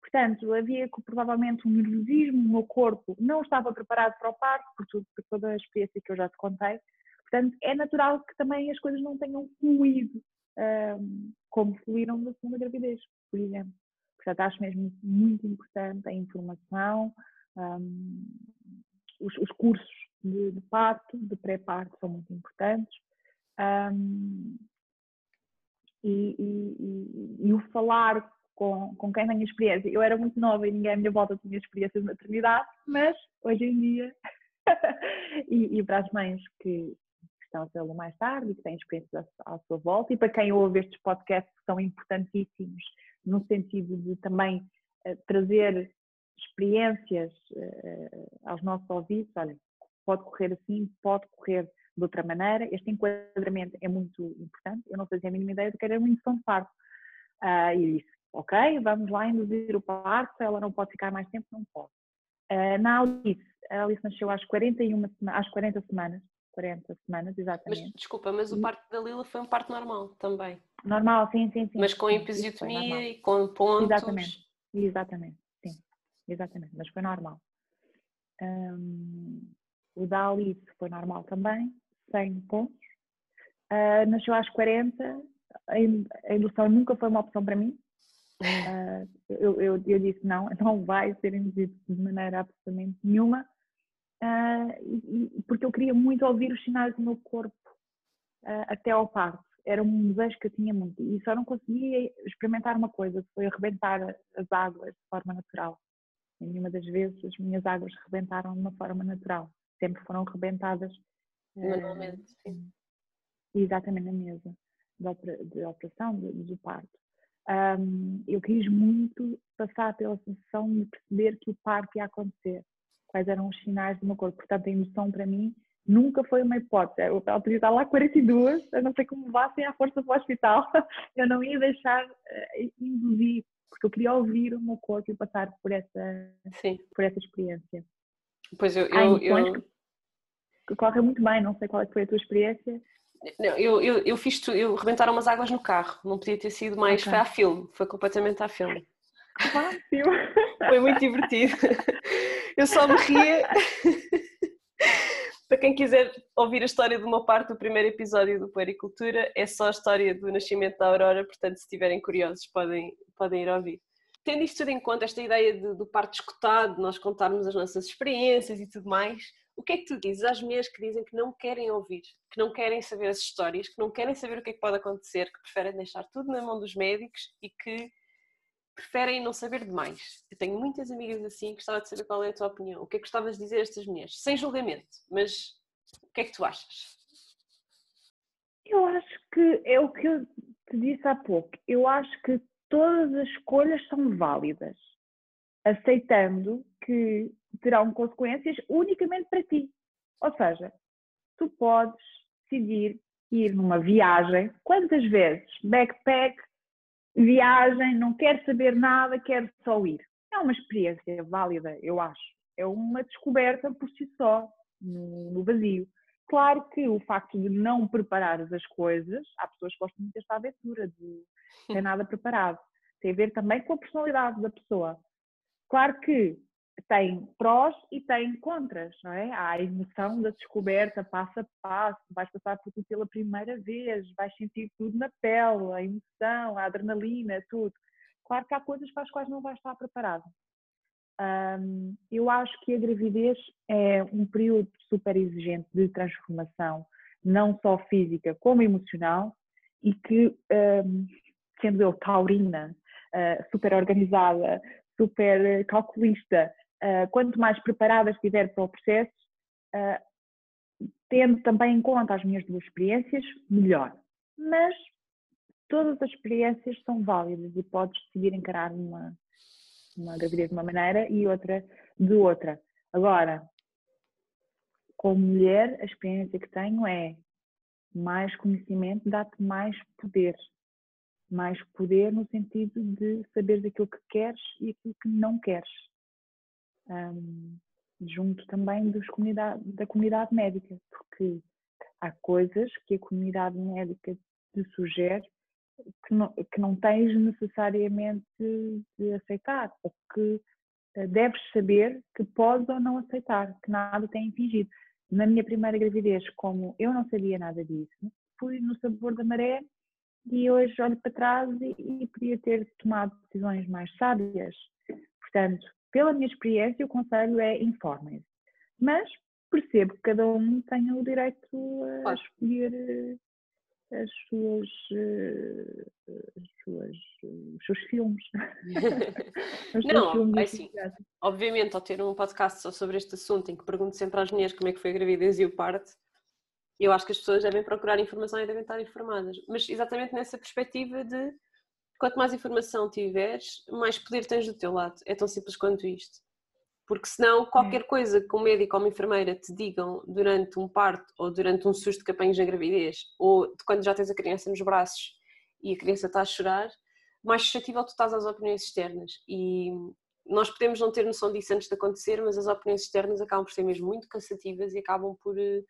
Portanto, havia provavelmente um nervosismo, o meu corpo não estava preparado para o parto, por, tudo, por toda a experiência que eu já te contei. Portanto, é natural que também as coisas não tenham fluído um, como fluíram na segunda gravidez, por exemplo. Portanto, acho mesmo muito importante a informação, um, os, os cursos de, de, parto, de pré-parto, são muito importantes. Um, e, e, e, e, o falar com, com quem tem experiência. Eu era muito nova e ninguém à minha volta tinha experiência de maternidade, mas hoje em dia, <laughs> e, e, para as mães que estão fazê-lo mais tarde e que têm experiências à, sua volta, e para quem ouve estes podcasts que são importantíssimos no sentido de também uh, trazer experiências uh, aos nossos ouvidos, olha, pode correr assim, pode correr de outra maneira. Este enquadramento é muito importante. Eu não fazia a mínima ideia do que era uma indução de parto. Uh, e disse, ok, vamos lá induzir o parto, ela não pode ficar mais tempo, não pode. Uh, na Alice, a Alice nasceu às 41 às 40 semanas, 40 semanas, exatamente. Mas, desculpa, mas o parto da Lila foi um parto normal também? Normal, sim, sim, sim. Mas com episiotomia e com pontos? Exatamente, exatamente exatamente, mas foi normal. Um, o da Alice foi normal também, 100 pontos. Uh, nasceu às 40, a indução nunca foi uma opção para mim. Uh, <laughs> eu, eu, eu, disse não, <laughs> não vai ser induzido de maneira absolutamente nenhuma, uh, porque eu queria muito ouvir os sinais do meu corpo até ao parto. Era um desejo que eu tinha muito e só não conseguia experimentar uma coisa, foi arrebentar as águas de forma natural. Nenhuma das vezes as minhas águas rebentaram de uma forma natural. Sempre foram rebentadas. Manualmente, uh, sim. Exatamente na mesa de, operação, do parto. Um, eu quis muito passar pela sensação de perceber que o parto ia acontecer. Quais eram os sinais do meu corpo. Portanto, a emoção para mim nunca foi uma hipótese. Eu podia estar lá 42, eu não sei como vá sem a força do hospital, <laughs> eu não ia deixar uh, induzir porque eu queria ouvir o meu corpo e passar por essa, Sim. por essa experiência. Pois eu, eu, eu... Que corre muito bem, não sei qual é foi a tua experiência. Não, eu, eu, eu fiz tu, eu rebentaram umas águas no carro, não podia ter sido mais, okay. foi a filme, foi completamente a filme. <laughs> foi muito divertido. <laughs> Eu só me ria. <laughs> Para quem quiser ouvir a história de uma parte do primeiro episódio do Puericultura, é só a história do nascimento da Aurora, portanto, se estiverem curiosos, podem, podem ir ouvir. Tendo isto tudo em conta, esta ideia de, do parto escutado, nós contarmos as nossas experiências e tudo mais, o que é que tu dizes às mulheres que dizem que não querem ouvir, que não querem saber as histórias, que não querem saber o que é que pode acontecer, que preferem deixar tudo na mão dos médicos e que preferem não saber demais. Eu tenho muitas amigas assim, gostava de saber qual é a tua opinião. O que é que gostavas de dizer a estas mulheres? Sem julgamento, mas o que é que tu achas? Eu acho que é o que eu te disse há pouco. Eu acho que todas as escolhas são válidas, aceitando que terão consequências unicamente para ti. Ou seja, tu podes decidir ir numa viagem, quantas vezes? Backpack, viagem, não quero saber nada, quero só ir. É uma experiência válida, eu acho. É uma descoberta por si só, no, no vazio. Claro que o facto de não preparar as coisas, há pessoas que gostam muito desta aventura, de ter <laughs> nada preparado. Tem a ver também com a personalidade da pessoa. Claro que tem prós e tem contras, não é? Há a emoção da descoberta, passo a passo, vais passar por tudo pela primeira vez, vais sentir tudo na pele, a emoção, a adrenalina, tudo. Claro que há coisas para as quais não vai estar preparado. Um, eu acho que a gravidez é um período super exigente de transformação, não só física como emocional, e que, um, sendo eu taurina, uh, super organizada, super calculista, uh, quanto mais preparada estiver para o processo, uh, tendo também em conta as minhas duas experiências, melhor. Mas todas as experiências são válidas e podes decidir encarar uma, uma gravidez de uma maneira e outra de outra. Agora, como mulher, a experiência que tenho é mais conhecimento dá-te mais poder. Mais poder no sentido de saberes aquilo que queres e aquilo que não queres. Um, junto também comunidade, da comunidade médica, porque há coisas que a comunidade médica te sugere que não, que não tens necessariamente de aceitar, ou que eh, deves saber que podes ou não aceitar, que nada tem impingido. Na minha primeira gravidez, como eu não sabia nada disso, fui no sabor da maré e hoje olho para trás e, e podia ter tomado decisões mais sábias. Portanto, pela minha experiência, o conselho é informem-se. Mas percebo que cada um tem o direito a escolher eh, as suas, eh, as suas, os seus filmes. <laughs> não, filmes é assim, obviamente, ao ter um podcast só sobre este assunto, em que pergunto sempre às mulheres como é que foi a gravidez e o parto, eu acho que as pessoas devem procurar informação e devem estar informadas. Mas exatamente nessa perspectiva de quanto mais informação tiveres, mais poder tens do teu lado. É tão simples quanto isto. Porque senão qualquer é. coisa que um médico ou uma enfermeira te digam durante um parto ou durante um susto que apanhas na gravidez ou de quando já tens a criança nos braços e a criança está a chorar, mais suscetível tu estás às opiniões externas. E nós podemos não ter noção disso antes de acontecer, mas as opiniões externas acabam por ser mesmo muito cansativas e acabam por, eh,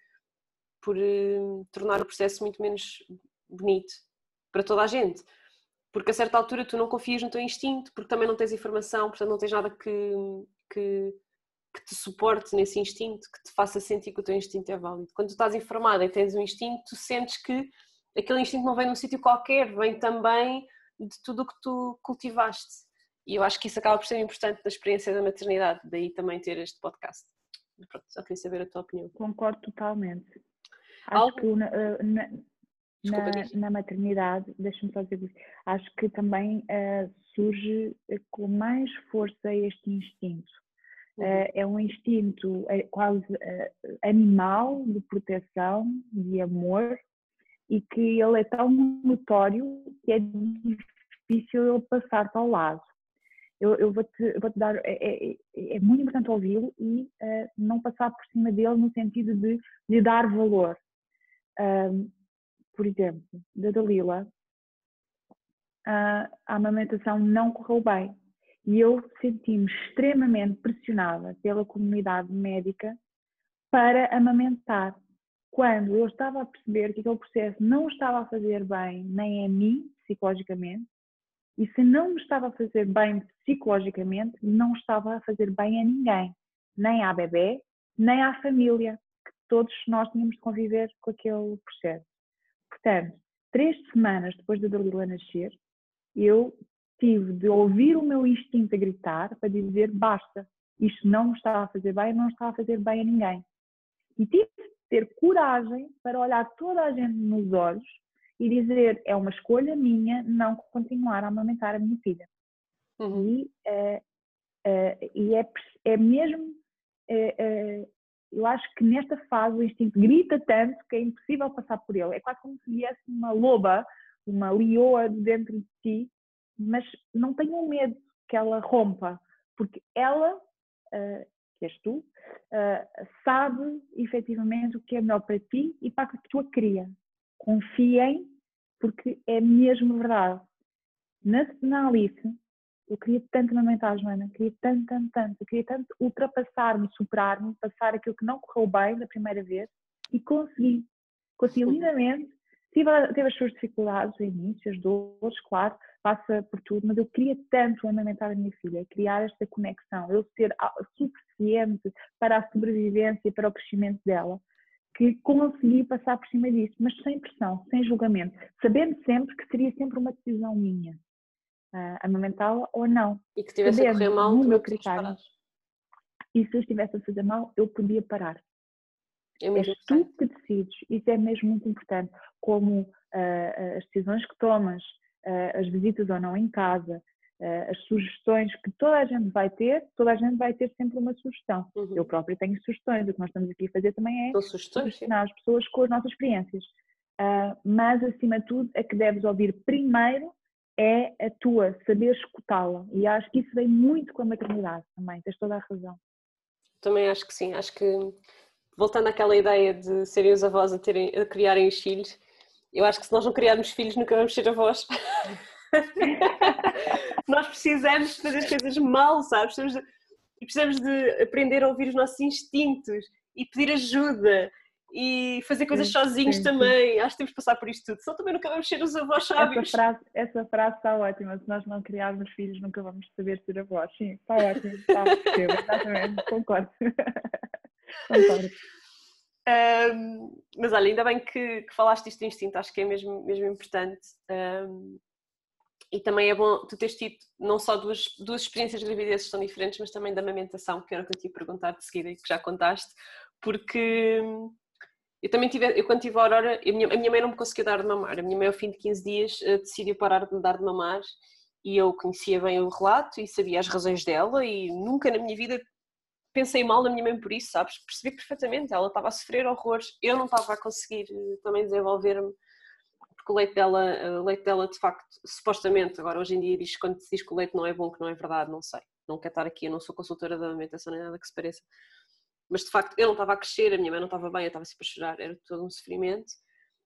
por eh, tornar o processo muito menos bonito para toda a gente. Porque a certa altura tu não confias no teu instinto, porque também não tens informação, portanto não tens nada que, que, que, te suporte nesse instinto, que te faça sentir que o teu instinto é válido. Quando tu estás informada e tens um instinto, tu sentes que aquele instinto não vem num sítio qualquer, vem também de tudo o que tu cultivaste. E eu acho que isso acaba por ser importante na experiência da maternidade, daí também ter este podcast. Pronto, só queria saber a tua opinião. Concordo totalmente. Acho Algo... que na, eh, na, na, na maternidade, deixa-me só dizer isso, acho que também uh, surge eh, com mais força este instinto. Uh, é um instinto quase uh, animal de proteção, de amor, e que ele é tão notório que é difícil ele passar-te ao lado. Eu, eu vou-te vou dar, é, é, é muito importante ouvi-lo e não passar por cima dele no sentido de lhe dar valor. Uh, por exemplo, da Dalila, a amamentação não correu bem e eu senti-me extremamente pressionada pela comunidade médica para amamentar, quando eu estava a perceber que aquele processo não estava a fazer bem nem a mim, psicologicamente, e se não me estava a fazer bem psicologicamente, não estava a fazer bem a ninguém, nem à bebê, nem à família, que todos nós tínhamos de conviver com aquele processo. Portanto, três semanas depois da Dalila nascer, eu tive de ouvir o meu instinto a gritar para dizer basta, isto não me está a fazer bem, não está a fazer bem a ninguém. E tive de ter coragem para olhar toda a gente nos olhos e dizer é uma escolha minha não continuar a amamentar a minha filha. Uhum. E, uh, uh, e é, é mesmo uh, eu acho que nesta fase o instinto grita tanto que é impossível passar por ele. É quase como se viesse uma loba, uma leoa dentro de ti, mas não tenham medo que ela rompa, porque ela, uh, que és tu, uh, sabe efetivamente o que é melhor para ti e para a tua cria. Confiem, porque é mesmo verdade. Na, na Alice, eu queria tanto amamentar a Joana, queria tanto, tanto, tanto, eu queria tanto ultrapassar-me, superar-me, passar aquilo que não correu bem da primeira vez e consegui. Consegui lindamente. Tive, teve as suas dificuldades no início, as dores, claro, passa por tudo, mas eu queria tanto amamentar a minha filha, criar esta conexão, eu ser suficiente para a sobrevivência e para o crescimento dela, que consegui passar por cima disso, mas sem pressão, sem julgamento, sabendo sempre que seria sempre uma decisão minha uh, amamentá-la ou não. E que tivesse a correr mal, no meu critério. E se eu estivesse a fazer mal, eu podia parar. É És tu que decides, isso é mesmo muito importante, como uh, as decisões que tomas, uh, as visitas ou não em casa, uh, as sugestões que toda a gente vai ter, toda a gente vai ter sempre uma sugestão. Uhum. Eu própria tenho sugestões, o que nós estamos aqui a fazer também é sugestionar as pessoas com as nossas experiências. mas, acima de tudo, a que deves ouvir primeiro é a tua, saber escutá-la. E acho que isso vem muito com a maternidade também, tens toda a razão. Também acho que sim, acho que voltando àquela ideia de serem os avós a, terem, a criarem os filhos, eu acho que se nós não criarmos filhos nunca vamos ser avós. <laughs> nós precisamos fazer as coisas mal, sabes? Precisamos de, precisamos de aprender a ouvir os nossos instintos e pedir ajuda e fazer coisas sim, sozinhos sim, também. Sim. Acho que temos que passar por isto tudo, senão também nunca vamos ser os avós sábios. Essa frase, essa frase está ótima. Se nós não criarmos filhos, nunca vamos saber ser avós. Sim, está ótimo. Está, <laughs> exatamente, concordo. <laughs> concordo. Um, mas olha, ainda bem que, que falaste isto de instinto, acho que é mesmo, mesmo importante. Um, e também é bom tu teres tido não só duas, duas experiências de gravidez que são diferentes, mas também da amamentação, que era o que eu te ia perguntar de seguida e que já contaste, porque eu também tive, eu quando tive a Aurora, a minha, a minha mãe não me conseguiu dar de mamar, a minha mãe ao fim de 15 dias eh, decidiu parar de me dar de mamar. E eu conhecia bem o relato e sabia as razões dela. E nunca na minha vida pensei mal na minha mãe por isso, sabes? Percebi perfeitamente, ela estava a sofrer horrores, eu não estava a conseguir eh, também desenvolver-me, porque o leite dela, eh, o leite dela de facto, supostamente, agora hoje em dia diz, quando se diz que o leite não é bom, que não é verdade, não sei, não quero estar aqui, eu não sou consultora da alimentação nem nada que se pareça, mas de facto eu não estava a crescer, a minha mãe não estava bem, eu estava sempre a chorar, era todo um sofrimento,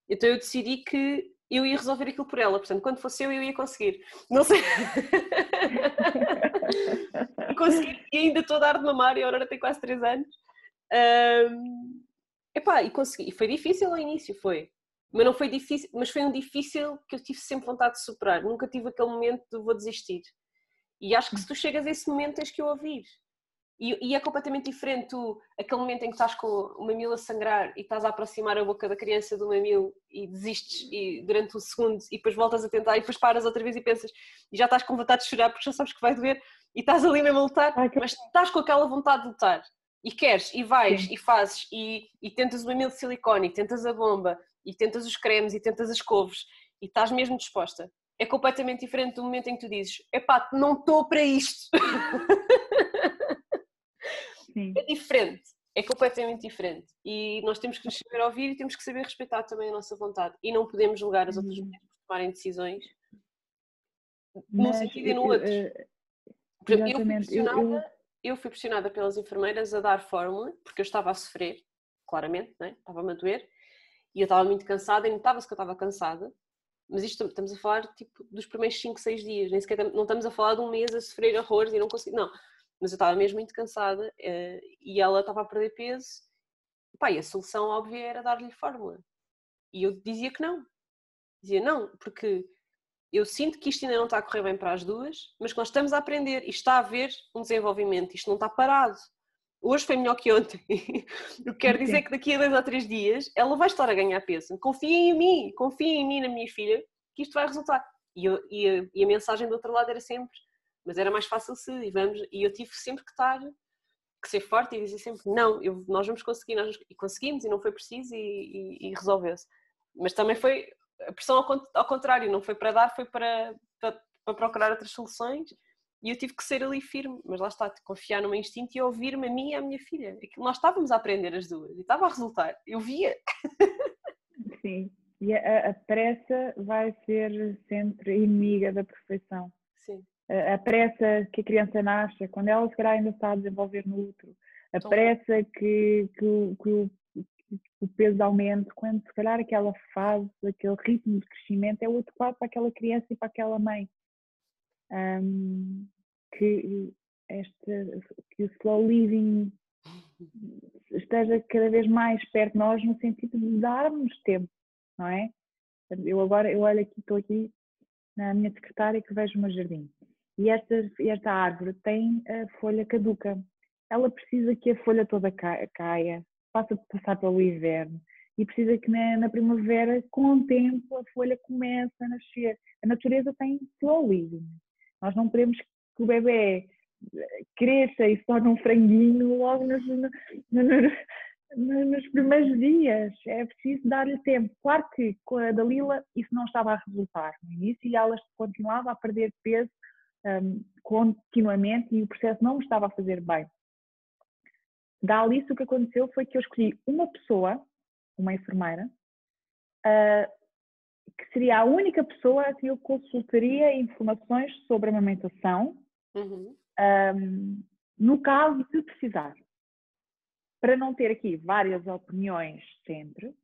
então eu decidi que eu ia resolver aquilo por ela, portanto, quando fosse eu, eu ia conseguir. Não sei. <laughs> consegui, e ainda estou a dar de mamar, e a Aurora tem quase 3 anos. Um, epá, e consegui. Foi difícil ao início, foi. Mas não foi difícil, mas foi um difícil que eu tive sempre vontade de superar. Nunca tive aquele momento de vou desistir. E acho que se tu chegas a esse momento tens que o ouvir. E, e, é completamente diferente tu, aquele momento em que estás com o mamilo a sangrar e estás a aproximar a boca da criança do mamilo e desistes e, durante um segundo e depois voltas a tentar e depois paras outra vez e pensas e já estás com vontade de chorar porque já sabes que vai doer e estás ali mesmo a lutar, Ai, que... mas estás com aquela vontade de lutar e queres e vais Sim. e fazes e, e tentas o mamilo de silicone e tentas a bomba e tentas os cremes e tentas as couves e estás mesmo disposta. É completamente diferente do momento em que tu dizes: epá, não estou para isto. <laughs> Sim. É diferente, é completamente diferente. E nós temos que nos saber ouvir e temos que saber respeitar também a nossa vontade. E não podemos julgar as outras uhum. mulheres por tomarem decisões num sentido e no outro. Exemplo, eu fui, pressionada, eu, eu... eu fui pressionada pelas enfermeiras a dar fórmula, porque eu estava a sofrer, claramente, né? estava-me a doer, e eu estava muito cansada, e notava-se que eu estava cansada, mas isto estamos a falar tipo dos primeiros 5, 6 dias, nem sequer não estamos a falar de um mês a sofrer horrores e não conseguir, não, mas eu estava mesmo muito cansada uh, e ela estava a perder peso. Pá, e a solução óbvia era dar-lhe fórmula. E eu dizia que não. Dizia não, porque eu sinto que isto ainda não está a correr bem para as duas, mas que nós estamos a aprender e está a haver um desenvolvimento, isto não está parado. Hoje foi melhor que ontem. <laughs> Eu quero dizer que daqui a dois ou três dias ela vai estar a ganhar peso. Confiem em mim, confiem em mim, na minha filha, que isto vai resultar. E, eu, e, a, e a mensagem do outro lado era sempre: mas era mais fácil se e vamos e eu tive sempre que estar que ser forte e dizer sempre não eu, nós vamos conseguir nós, e conseguimos e não foi preciso e, e, e resolveu-se. Mas também foi a pressão ao, ao, contrário não foi para dar foi para, para, para, procurar outras soluções e eu tive que ser ali firme mas lá está confiar no meu instinto e ouvir-me a mim e à minha filha. Nós estávamos a aprender as duas e estava a resultar eu via. <laughs> Sim e a, a pressa vai ser sempre inimiga da perfeição. Sim a pressa que a criança nasce, quando ela se calhar ainda está a desenvolver no útero, a pressa que, que, que, o, o peso aumenta, quando se calhar aquela fase, aquele ritmo de crescimento é o adequado para aquela criança e para aquela mãe. Um, que, este, que o slow living esteja cada vez mais perto de nós no sentido de darmos tempo, não é? Eu agora, eu olho aqui, estou aqui na minha secretária que vejo o meu jardim e esta, esta árvore tem a folha caduca. Ela precisa que a folha toda caia, faça passar pelo inverno e precisa que na, na, primavera, com o tempo, a folha comece a nascer. A natureza tem slow living. Nós não queremos que o bebê cresça e se torne um franguinho logo nos, nos primeiros dias. É preciso dar-lhe tempo. Claro que com a Dalila isso não estava a resultar no início e ela continuava a perder peso um, continuamente e o processo não me estava a fazer bem. Da Alice o que aconteceu foi que eu escolhi uma pessoa, uma enfermeira, uh, que seria a única pessoa a quem eu consultaria informações sobre a amamentação, uhum. um, no caso de precisar. Para não ter aqui várias opiniões sempre,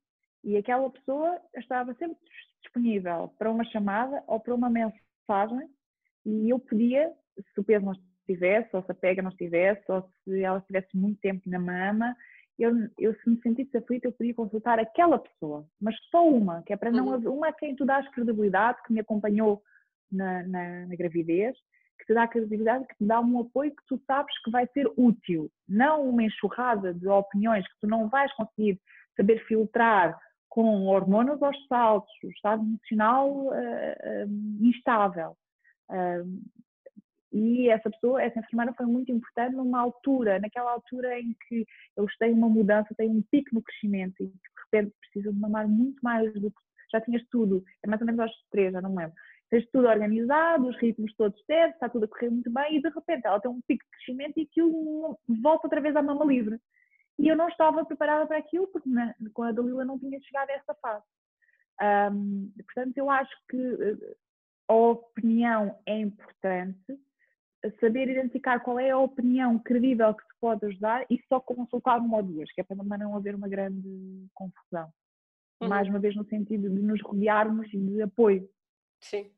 e aquela pessoa estava sempre disponível para uma chamada ou para uma mensagem, e eu podia, se o peso não estivesse, ou se a pega não estivesse, ou se ela estivesse muito tempo na mama, eu, eu se me sentisse aflita, eu podia consultar aquela pessoa, mas só uma, que é para não uhum. haver, uma a quem tu dás credibilidade, que me acompanhou na, na, na, gravidez, que te dá credibilidade, que te dá um apoio que tu sabes que vai ser útil, não uma enxurrada de opiniões que tu não vais conseguir saber filtrar com hormonas aos saltos, o estado emocional uh, uh, instável. Uh, e essa pessoa, essa enfermeira foi muito importante numa altura, naquela altura em que eles têm uma mudança, têm um pico no crescimento e de repente precisam de mamar muito mais do que já tinhas tudo, é mais ou menos aos três, já não me lembro. Tens tudo organizado, os ritmos todos certos, está tudo a correr muito bem e de repente ela tem um pico de crescimento e aquilo volta outra vez à mama livre. E eu não estava preparada para aquilo porque na, com a Dalila não tinha chegado a essa fase. Um, portanto, eu acho que eh, a opinião é importante, saber identificar qual é a opinião credível que te pode ajudar e só consultar uma ou duas, que é para não haver uma grande confusão. Uhum. Mais uma vez no sentido de nos rodearmos e de apoio. Sim.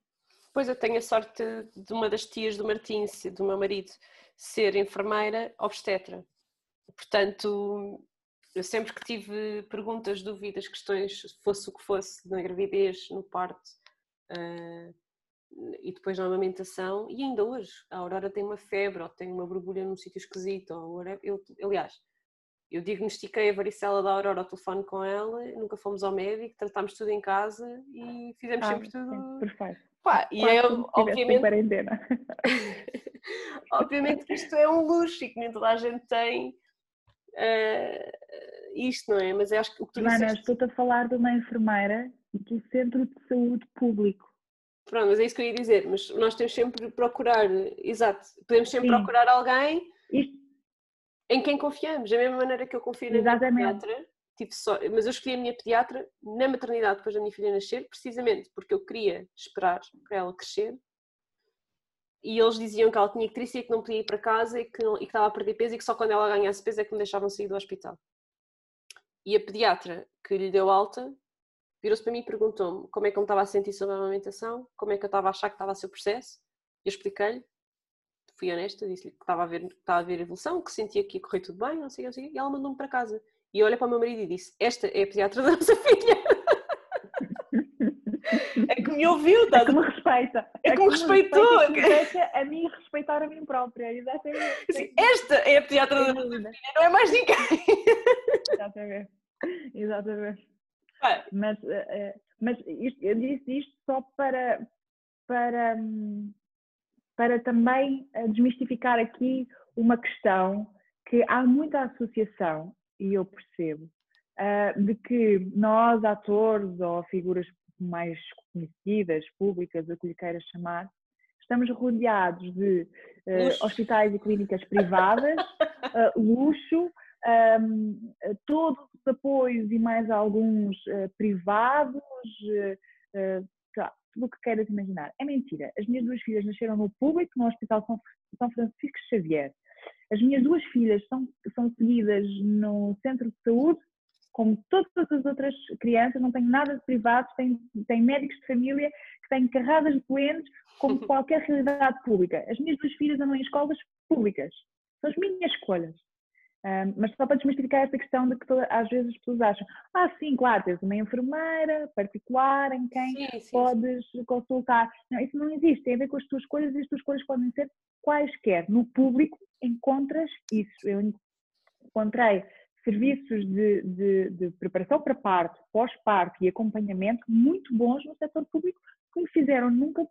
Pois eu tenho a sorte de uma das tias do Martins, do meu marido, ser enfermeira obstetra. Portanto, eu sempre que tive perguntas, dúvidas, questões, fosse o que fosse, na gravidez, no parto, uh, e depois na amamentação, e ainda hoje, a Aurora tem uma febre ou tem uma borbulha num sítio esquisito, ou eu, aliás, eu diagnostiquei a varicela da Aurora ao telefone com ela, nunca fomos ao médico, tratámos tudo em casa e fizemos ah, sempre tudo. Sim, perfeito. Pá, e é obviamente. <laughs> obviamente que isto é um luxo e que nem toda a gente tem uh, isto, não é? Mas acho que o que tu Mana, disseste... estou-te a falar de uma enfermeira do Centro de Saúde Público Pronto, mas é isso que eu ia dizer, mas nós temos sempre procurar, exato, podemos sempre Sim. procurar alguém Isto... em quem confiamos, da mesma maneira que eu confio na minha pediatra, tive só, mas eu escolhi a minha pediatra na maternidade depois da minha filha nascer, precisamente porque eu queria esperar para ela crescer e eles diziam que ela tinha que e que não podia ir para casa e que, não, e que estava a perder peso e que só quando ela ganhasse peso é que me deixavam sair do hospital. E a pediatra que lhe deu alta virou-se para mim e perguntou-me como é que eu me estava a sentir sobre a amamentação, como é que eu estava a achar que estava a ser o processo. Eu expliquei-lhe, fui honesta, disse-lhe que estava a, ver, estava a ver evolução, que sentia que ia correr tudo bem, não sei, não sei, e ela mandou-me para casa. E eu olhei para o meu marido e disse: Esta é a pediatra <laughs> da nossa filha. é que me ouviu, tá? É que me respeita. É, é que, me respeitou. Me respeita a mim respeitar a mim própria. Exatamente. Esta é a pediatra da nossa filha, não é mais ninguém. Exatamente. Exatamente. É. Mas, eh, eh, mas isto, eu disse isto só para, para, para também eh, desmistificar aqui uma questão que há muita associação, e eu percebo, de que nós, atores ou figuras mais conhecidas, públicas, o que lhe queiras chamar, estamos rodeados de uh, hospitais e clínicas privadas, uh, <laughs> luxo, um, todos os apoios e mais alguns uh, privados, uh, tudo o que queiras imaginar. É mentira. As minhas duas filhas nasceram no público, no Hospital São, São Francisco Xavier. As minhas duas filhas são, são seguidas no centro de saúde, como todas as outras crianças, não tenho nada de privado, tem, tem médicos de família que têm carradas de doentes, como <laughs> qualquer realidade pública. As minhas duas filhas andam em escolas públicas. São as minhas escolhas. Um, mas só para desmistificar esta questão de que toda, às vezes as pessoas acham, ah, sim, claro, tens uma enfermeira particular em quem sim, sim, podes sim. consultar. Não, isso não existe, tem a ver com as tuas escolhas e as tuas escolhas podem ser quaisquer. No público encontras isso. Eu encontrei serviços de, de, de preparação para parto, pós-parto e acompanhamento muito bons no setor público que me fizeram nunca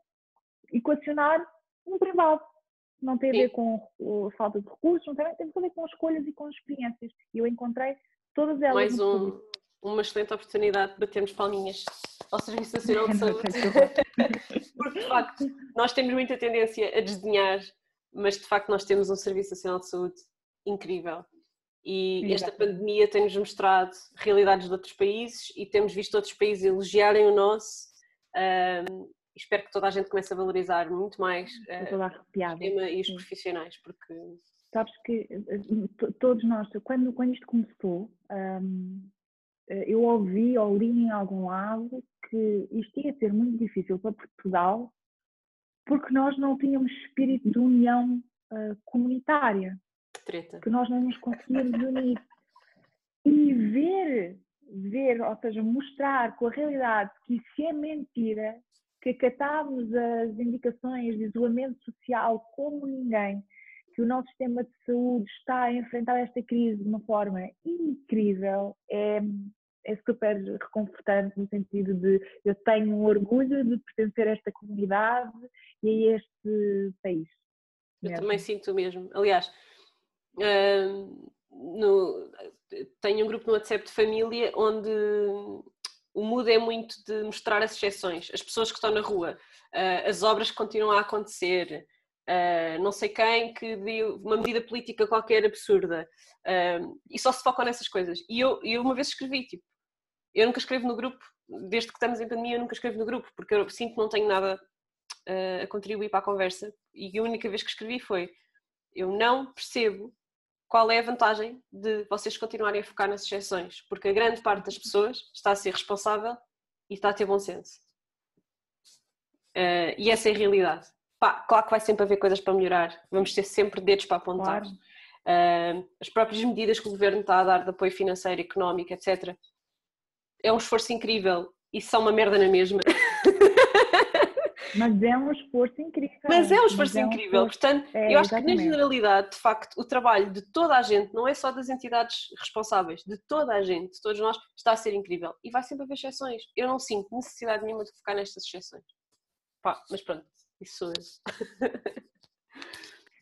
equacionar um privado. Não tem a ver com a falta de recursos, não tem, tem a ver com escolhas e com experiências. E eu encontrei todas elas. Mais um, uma excelente oportunidade de batermos palminhas ao Serviço Nacional de <laughs> Saúde. <laughs> Porque, de facto, nós temos muita tendência a desdenhar, mas de facto nós temos um Serviço Nacional de Saúde incrível. E esta pandemia tem-nos mostrado realidades de outros países e temos visto outros países elogiarem o nosso. Um, espero que toda a gente comece a valorizar muito mais uh, o sistema e os profissionais, porque sabes que eh, todos nós, quando, quando isto começou, um, eh, eu ouvi ou li em algum lado que isto ia ser muito difícil para Portugal porque nós não tínhamos espírito de união uh, comunitária. Treta. Que nós não nos conseguíamos unir. E ver, ver, ou seja, mostrar com a realidade que isso é mentira, que acatámos as indicações de isolamento social como ninguém, que o nosso sistema de saúde está a enfrentar esta crise de uma forma incrível, é, é super reconfortante no sentido de eu tenho um orgulho de pertencer a esta comunidade e a este país. Eu mesmo. também sinto o mesmo. Aliás, uh, no, tenho um grupo no WhatsApp de família onde o mood é muito de mostrar as exceções, as pessoas que estão na rua, uh, as obras que continuam a acontecer, uh, não sei quem que deu uma medida política qualquer absurda, uh, e só se focam nessas coisas. E eu, eu uma vez escrevi, tipo, eu nunca escrevo no grupo, desde que estamos em pandemia eu nunca escrevo no grupo, porque eu sinto que não tenho nada a contribuir para a conversa, e a única vez que escrevi foi, eu não percebo qual é a vantagem de vocês continuarem a focar nas exceções? Porque a grande parte das pessoas está a ser responsável e está a ter bom senso. Uh, e essa é a realidade. Pá, claro que vai sempre haver coisas para melhorar, vamos ter sempre dedos para apontar. Claro. Uh, as próprias medidas que o governo está a dar de apoio financeiro, económico, etc. É um esforço incrível e são uma merda na mesma. <laughs> Mas é um esforço incrível. Mas é um esforço é um incrível. Esforço... Portanto, é, eu acho exatamente. que na generalidade, de facto, o trabalho de toda a gente, não é só das entidades responsáveis, de toda a gente, de todos nós, está a ser incrível. E vai sempre haver exceções. Eu não sinto necessidade nenhuma de focar nestas exceções. Pá, mas pronto, isso sou eu. <laughs>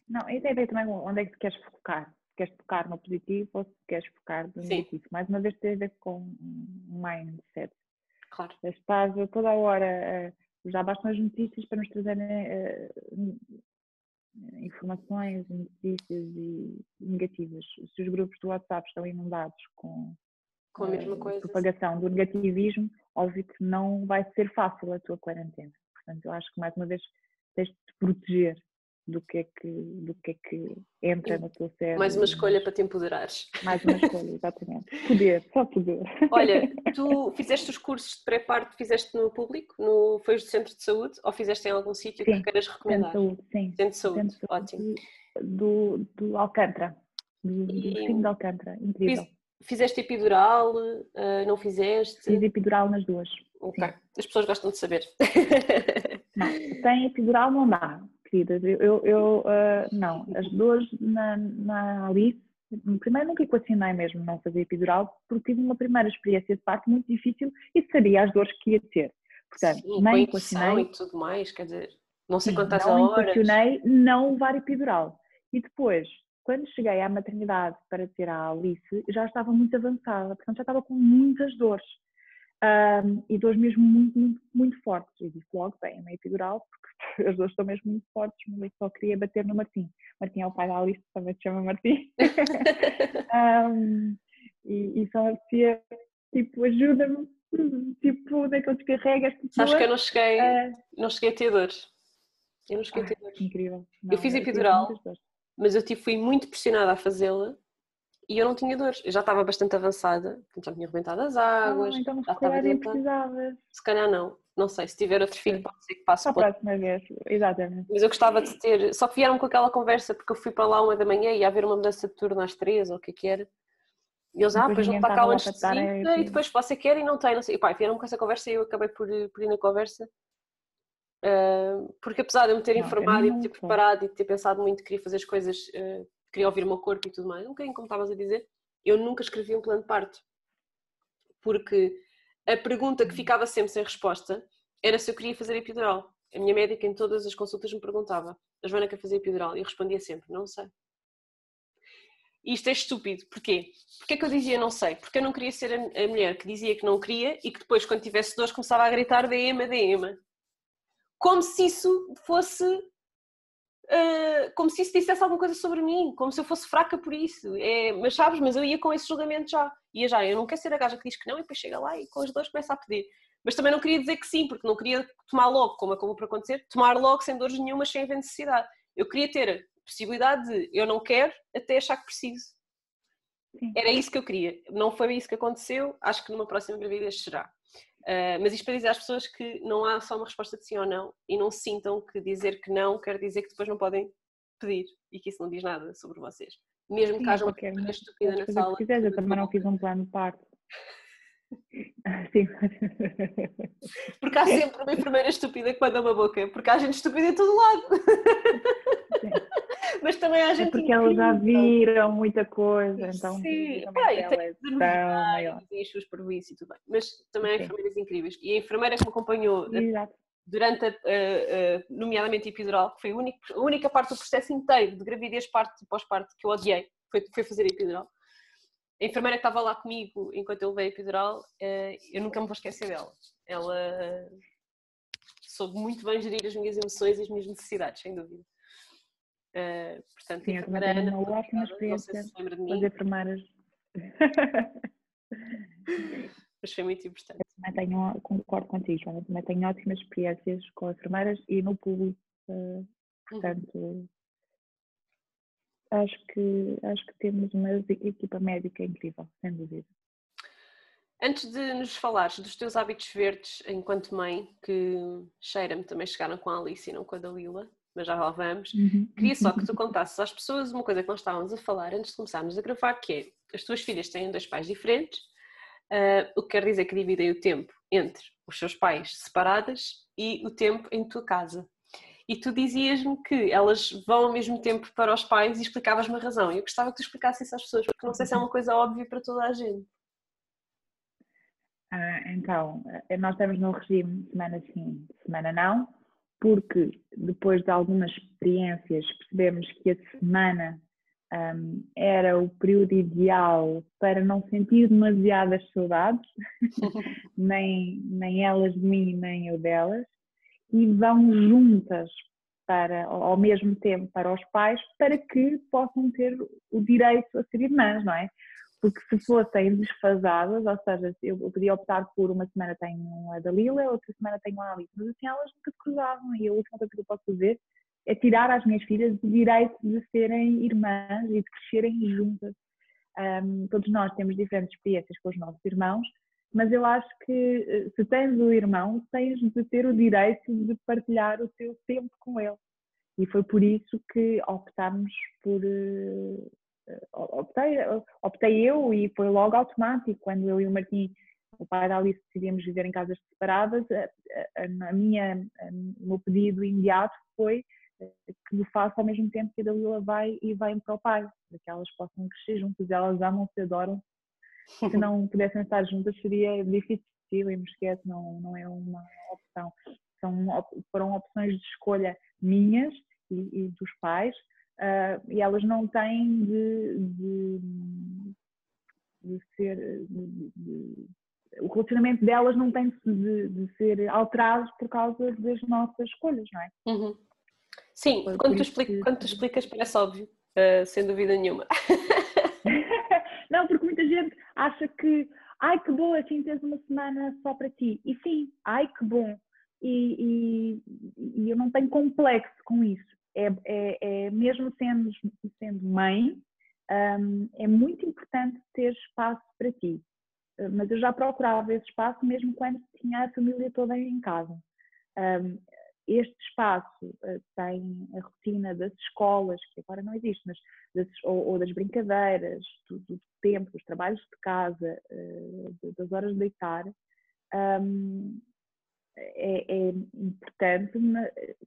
não, e tem a ver também onde é que queres focar. Queres focar no positivo ou se queres focar no Sim. negativo. Mais uma vez tem a ver com mindset. Claro. Estás toda a hora já bastam as notícias para nos trazerem uh, informações, notícias e negativas. Se os grupos do WhatsApp estão inundados com, com a mesma uh, coisa, propagação do negativismo, óbvio que não vai ser fácil a tua quarentena. Portanto, eu acho que mais uma vez tens de te proteger do que é que, do que, é que entra no teu cérebro. Mais uma escolha para te empoderares. Mais uma escolha, <laughs> exatamente. Poder, só poder. Olha, tu <laughs> fizeste os cursos de pré-parto, fizeste no público, no, foi do centro de saúde ou fizeste em algum sítio que queiras recomendar? Centro de saúde, sim. Centro de saúde, centro de saúde ótimo. Do, do Alcântara, do, e... do de Alcântara, incrível. Fiz, fizeste epidural, uh, não fizeste? Fiz epidural nas duas. Ok, sim. as pessoas gostam de saber. Não, sem epidural não dá queridas. Eu, eu, eu uh, não, as duas na, na Alice, primeiro nunca equacionei mesmo não fazer epidural, porque tive uma primeira experiência de parto muito difícil e sabia as dores que ia ter. Portanto, Sim, nem equacionei. e tudo mais, quer dizer, não sei quantas não horas. Não equacionei não levar epidural. E depois, quando cheguei à maternidade para ter a Alice, já estava muito avançada, portanto já estava com muitas dores. Um, e dores mesmo muito, muito, muito fortes. E disse logo, bem, uma epidural, porque <laughs> as dores estão mesmo muito fortes, mas só queria bater no Martim. Martim é o pai da Alice, também se chama Martim. <laughs> um, e, e só dizia, tipo, ajuda-me, tipo, onde é que eu esta Sabes que eu não cheguei, uh, não cheguei a ter dores. Eu não cheguei a ter dores. Incrível. Não, eu fiz epidural, mas eu tipo, fui muito pressionada a fazê-la e eu não tinha dores. Eu já estava bastante avançada, já tinha arrebentado as águas. Ah, então já se calhar nem precisavas. Se calhar não, não sei. Se tiver outro filho, pode ser que passe. A próxima vez, exatamente. Mas eu gostava de ter. Só que vieram com aquela conversa, porque eu fui para lá uma da manhã e ia haver uma mudança de turno às três, ou o que é que era. E eles, ah, depois não está cá antes de cinco, e depois você quer e não tem, não sei. E pá, vieram com essa conversa e eu acabei por, por ir na conversa. Uh, porque apesar de eu me ter não, informado e de ter preparado e de ter pensado muito, queria fazer as coisas uh, queria ouvir o meu corpo e tudo mais, um bocadinho como estavas a dizer, eu nunca escrevi um plano de parto. Porque a pergunta que ficava sempre sem resposta era se eu queria fazer epidural. a minha médica em todas as consultas me perguntava, a Joana quer fazer epidural? E eu respondia sempre, não sei. Isto é estúpido. Porquê? Porquê que eu dizia não sei? Porque eu não queria ser a, mulher que dizia que não queria e que depois, quando tivesse dores, começava a gritar DM, DM. Como se isso fosse. Uh, como se isso dissesse alguma coisa sobre mim, como se eu fosse fraca por isso. É, mas sabes, mas eu ia com esse julgamento já. Ia já, eu não quero ser a gaja que diz que não e depois chega lá e com as dores começa a pedir. Mas também não queria dizer que sim, porque não queria tomar logo, como acabou por acontecer, tomar logo sem dores nenhuma, sem haver necessidade. Eu queria ter possibilidade de eu não quero até achar que preciso. Sim. Era isso que eu queria. Não foi isso que aconteceu, acho que numa próxima gravidez será. Uh, mas isto para dizer às pessoas que não há só uma resposta de sim ou não e não sintam que dizer que não quer dizer que depois não podem pedir e que isso não diz nada sobre vocês. Mesmo sim, que haja uma coisa estúpida na sala. Se quiseres, eu também não fiz um plano de parte. <laughs> Sim. Porque há sempre uma enfermeira estúpida que manda uma boca, porque há gente estúpida em todo lado. Sim. Mas também há é gente. É porque elas já viram muita coisa, então. Sim, Pá, e tem é as suas prejuízos e tudo bem. Mas também há enfermeiras incríveis. E a enfermeira que me acompanhou Exato. durante, a, uh, uh, nomeadamente, epidural, que foi a única, a única parte do processo inteiro de gravidez, parte e pós-parto que eu odiei, foi, foi fazer epidural a enfermeira que estava lá comigo enquanto eu levei a epidural, eh, eu nunca me vou esquecer dela. Ela soube muito bem gerir as minhas emoções e as minhas necessidades, sem dúvida. Uh, portanto, Sim, enfermeira Ana, uma ótima experiência se lembra de mim. fazer enfermeiras. <laughs> Mas foi muito importante. Eu também tenho, concordo contigo, Joana, também tenho ótimas experiências com enfermeiras e no público. Uh, portanto, uhum acho que, acho que temos uma equipa médica incrível, sem dúvida. Antes de nos falares dos teus hábitos verdes enquanto mãe, que cheira-me também chegaram com a Alice e não com a Dalila, mas já lá vamos, uhum. queria só que tu <laughs> contasses às pessoas uma coisa que nós estávamos a falar antes de começarmos a gravar, que é, as tuas filhas têm dois pais diferentes, uh, o que quer dizer que dividem o tempo entre os seus pais separadas e o tempo em tua casa e tu dizias-me que elas vão ao mesmo tempo para os pais e explicavas-me a razão. E eu gostava que tu explicasses isso às pessoas, porque não sei se é uma coisa óbvia para toda a gente. Ah, então, eh, nós estamos no regime semana sim, semana não, porque depois de algumas experiências percebemos que a semana um, era o período ideal para não sentir demasiadas saudades, <laughs> nem, nem elas de mim, nem eu delas e vão juntas para, ao mesmo tempo para os pais para que possam ter o direito a ser irmãs, não é? Porque se fossem desfasadas, ou seja, eu podia optar por uma semana tenho a Dalila, outra semana tenho a Alice, mas assim elas nunca se cruzavam e a última coisa que eu posso fazer é tirar às minhas filhas o direito de serem irmãs e de crescerem juntas. Um, todos nós temos diferentes experiências com os nossos irmãos, mas eu acho que eh, se tens o irmão, tens de ter o direito de partilhar o teu tempo com ele. E foi por isso que optámos por. Eh, optei, optei eu e foi logo automático. Quando eu e o Martim, o pai da Alice, decidimos viver em casas separadas, a, a, a minha, o meu pedido imediato foi eh, que o faça ao mesmo tempo que a Dalila vai e vai para o pai, para que elas possam crescer juntas. Elas amam-se, adoram <laughs> se não pudessem estar juntas seria difícil e esquece, não, não é uma opção. São, foram opções de escolha minhas e, e dos pais uh, e elas não têm de, de, de ser. De, o relacionamento delas não tem de, ser alterado por causa das nossas escolhas, não é? Uhum. Sim, quando tu, explica, quando tu explicas parece óbvio, uh, sem dúvida nenhuma. <laughs> não, porque muita gente acha que, ai que bom, assim tens uma semana só para ti. E sim, ai que bom. E, e, e eu não tenho complexo com isso. É, é, é mesmo sendo, sendo mãe, um, é muito importante ter espaço para ti. Mas eu já procurava esse espaço mesmo quando tinha a família toda em casa. Um, este espaço uh, tem a rotina das escolas, que agora não existe, mas das, ou, ou, das brincadeiras, do, do, tempo, dos trabalhos de casa, uh, das horas de deitar, um, é, é, importante,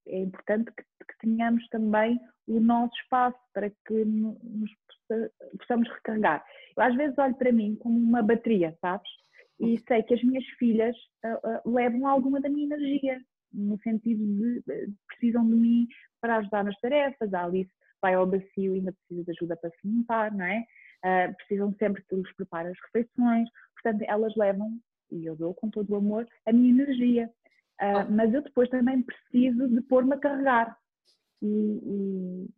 é importante que, que, tenhamos também o nosso espaço para que nos possamos recarregar. Eu às vezes olho para mim como uma bateria, sabes? E sei que as minhas filhas uh, levam alguma da minha energia no sentido de precisam de mim para ajudar nas tarefas. A Alice vai ao bacio e ainda precisa de ajuda para se limpar, não é? Uh, precisam sempre que lhes prepare as refeições, portanto, elas levam, e eu dou com todo o amor, a minha energia. Uh, mas eu depois também preciso de pôr-me a carregar. E,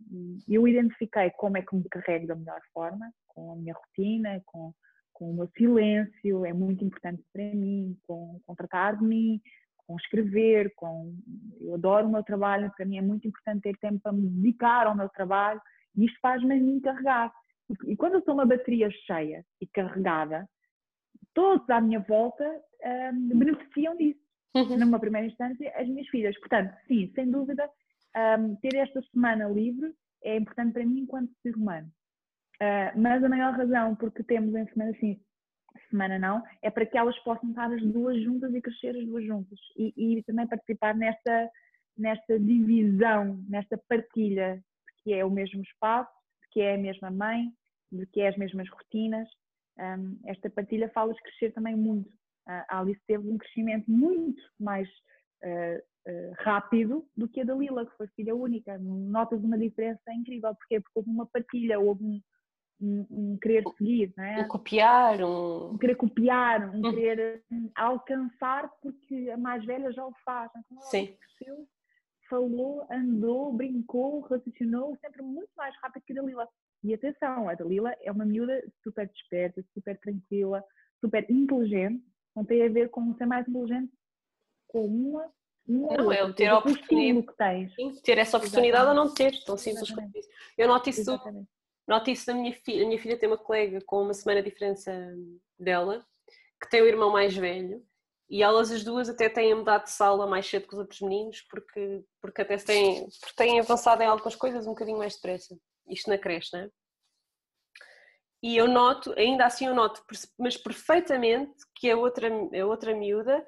e, eu identifiquei como é que me carrego da melhor forma, com a minha rotina, com, com o meu silêncio, é muito importante para mim, com, com tratar de mim, com escrever, com eu adoro o meu trabalho, para mim é muito importante ter tempo para me dedicar ao meu trabalho e isto faz-me a mim carregar. E quando eu estou uma bateria cheia e carregada, todos à minha volta um, beneficiam disso. Uhum. Numa primeira instância, as minhas filhas. Portanto, sim, sem dúvida, um, ter esta semana livre é importante para mim enquanto ser humano. Uh, mas a maior razão porque temos em semana sim, semana não, é para que elas possam estar as duas juntas e crescer as duas juntas. E, e também participar nesta, nesta divisão, nesta partilha, que é o mesmo espaço, que é a mesma mãe, de que é as mesmas rotinas. Um, esta partilha fala-os crescer também muito. Uh, a Alice teve um crescimento muito mais uh, uh, rápido do que a da Lila, que foi filha única. Notas uma diferença incrível. Porque houve uma partilha, houve um, um, um querer seguir, não é? Um copiar, um... um querer copiar, um hum. querer alcançar, porque a mais velha já o faz. Então, Sim. Cresceu, falou, andou, brincou, raciocinou sempre muito mais rápido que a Dalila. E atenção, a Dalila é uma miúda super desperta, super tranquila, super inteligente, não tem a ver com ser mais inteligente com uma não, não é o ter a oportunidade que tens. Sim, ter essa oportunidade Exatamente. ou não ter, tão simples quanto isso. Eu noto isso Exatamente. Noto isso na minha filha. A minha filha tem uma colega com uma semana de diferença dela, que tem o irmão mais velho, e elas as duas até têm mudado de sala mais cedo que os outros meninos, porque, porque até têm, porque têm avançado em algumas coisas um bocadinho mais depressa. Isto na creche, não é? E eu noto, ainda assim eu noto, mas perfeitamente que a outra, a outra miúda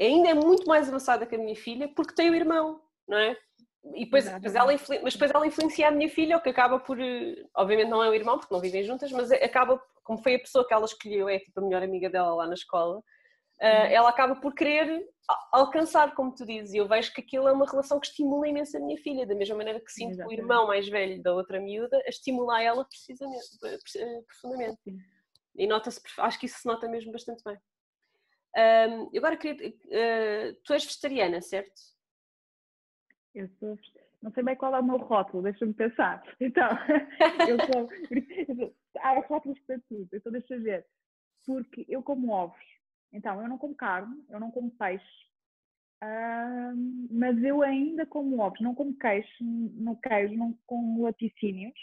ainda é muito mais avançada que a minha filha porque tem o irmão, não é? E depois, depois ela, mas depois ela influencia a minha filha, o que acaba por. Eh, obviamente não é o irmão, porque não vivem juntas, mas acaba, como foi a pessoa que ela escolheu, é tipo a melhor amiga dela lá na escola, ela acaba por querer alcançar, como tu dizes, e eu vejo que aquilo é uma relação que estimula imenso a minha filha, da mesma maneira que sinto Exatamente. o irmão mais velho da outra miúda a estimular ela precisamente, eh, profundamente. E nota-se, acho que isso se nota mesmo bastante bem. Um, agora queria. Uh, tu és vegetariana, certo? Eu sou. Não sei bem qual é o meu rótulo, deixa-me pensar. <laughs> Então, <laughs> eu sou. Há rótulos para tudo, então deixa ver. Porque eu como ovos, então eu não como carne, eu não como peixe, uh, mas eu ainda como ovos, não como queijo, no queijo, não como laticínios.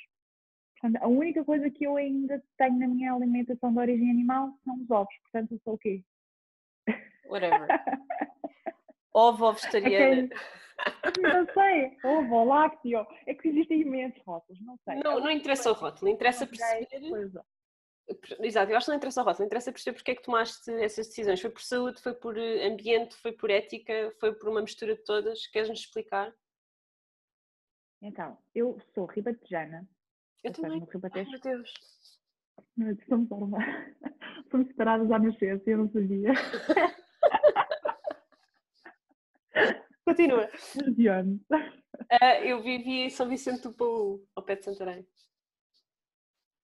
Portanto, a única coisa que eu ainda tenho na minha alimentação de origem animal são os ovos. Portanto, eu sou o quê? Whatever. <laughs> Ovo ou vegetariana. Okay. Não sei, ovo ou lácteo. É que existem imensos rótulos, não sei. Não, não interessa o rótulo, interessa perceber. Exato, eu acho que não interessa o rótulo, interessa perceber porque é que tomaste essas decisões. Foi por saúde, foi por ambiente, foi por ética, foi por uma mistura de todas. Queres-nos explicar? Então, eu sou ribatejana. Eu também. Ai, meu Deus. <laughs> Somos, somos separadas à nascença, eu não sabia. <laughs> Continua. Uh, eu vivi em São Vicente do Paulo, ao pé de Santarém.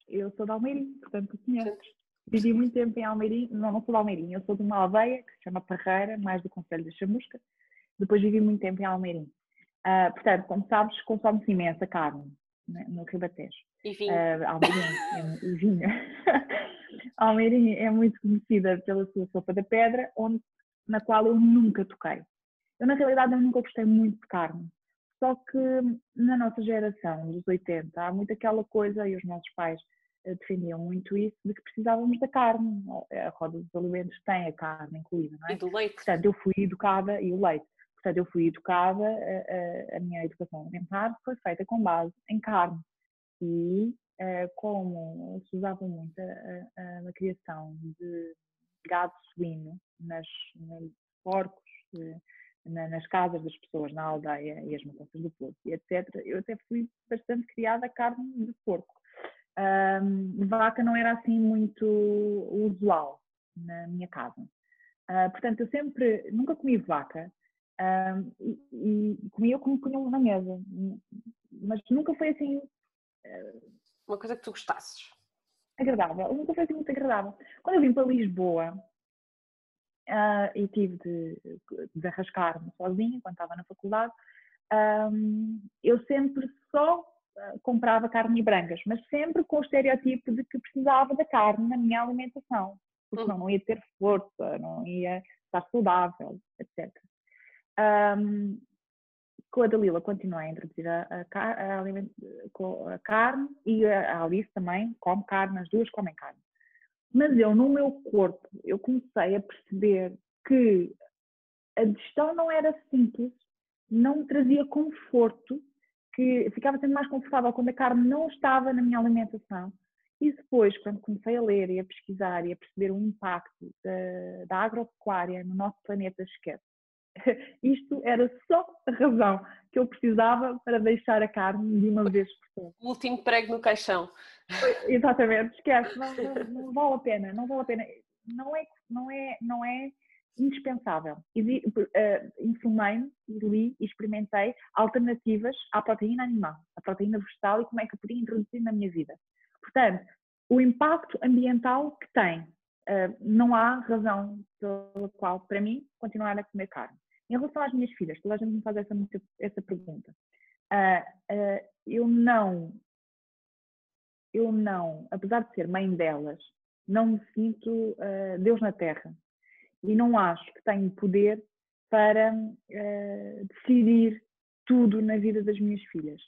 Eu sou de Almeirim, portanto conheço. Vivi muito tempo em Almeirim, não, não sou de Almeirim, eu sou de uma aldeia que se chama Parreira, mais do Conselho de Chamusca. Depois vivi muito tempo em Almeirim. Uh, portanto, como sabes, consome-se imensa carne né, no Ribatejo. E vinho. Uh, Almeirim, e vinho. <laughs> Almeirim é muito conhecida pela sua sopa da pedra, onde, na qual eu nunca toquei. Eu, na realidade, eu nunca gostei muito de carne. Só que na nossa geração, dos 80, há muito aquela coisa, e os nossos pais eh, defendiam muito isso, de que precisávamos da carne. A roda dos alimentos tem a carne incluída, não é? E do leite. Portanto, eu fui educada, e o leite. Portanto, eu fui educada, a, a, a minha educação alimentar foi feita com base em carne. E eh, como se usava muito a, a, a criação de gado suíno nas, nos porcos, eh, na, nas casas das pessoas, na aldeia e as matanças do porco, etc., eu até fui bastante criada a carne de porco. Um, vaca não era assim muito usual na minha casa. Uh, portanto, eu sempre, nunca comi vaca, Um, e, e comia como punham na mesa. Mas nunca foi assim. Uma coisa que tu gostasses. Agradável. Nunca foi assim muito agradável. Quando eu vim para Lisboa uh, e tive de, de arrascar-me sozinha, quando estava na faculdade, um, eu sempre só uh, comprava carnes brancas, mas sempre com o estereotipo de que precisava da carne na minha alimentação, porque hum. senão não ia ter força, não ia estar saudável, etc. Um, com a Dalila continuei a introduzir a, a, a, a, carne e a Alice também come carne, as duas comem carne. Mas eu, no meu corpo, eu comecei a perceber que a digestão não era simples, não me trazia conforto, que ficava sendo mais confortável quando a carne não estava na minha alimentação. E depois, quando comecei a ler e a pesquisar e a perceber o impacto da, da agropecuária no nosso planeta, esquece <laughs> Isto era só a razão que eu precisava para deixar a carne de uma vez por todas. O último prego no caixão. <laughs> Exatamente, esquece, não, não, não, vale a pena, não vale a pena. Não é, não é, não é indispensável. Uh, Informei-me, li e experimentei alternativas à proteína animal, à proteína vegetal e como é que eu podia introduzir na minha vida. Portanto, o impacto ambiental que tem, uh, não há razão pela qual, para mim, continuar a comer carne. Em relação às minhas filhas, toda a gente me faz essa, essa pergunta. Uh, eu não, eu não, apesar de ser mãe delas, não me sinto uh, Deus na Terra e não acho que tenho poder para decidir tudo na vida das minhas filhas.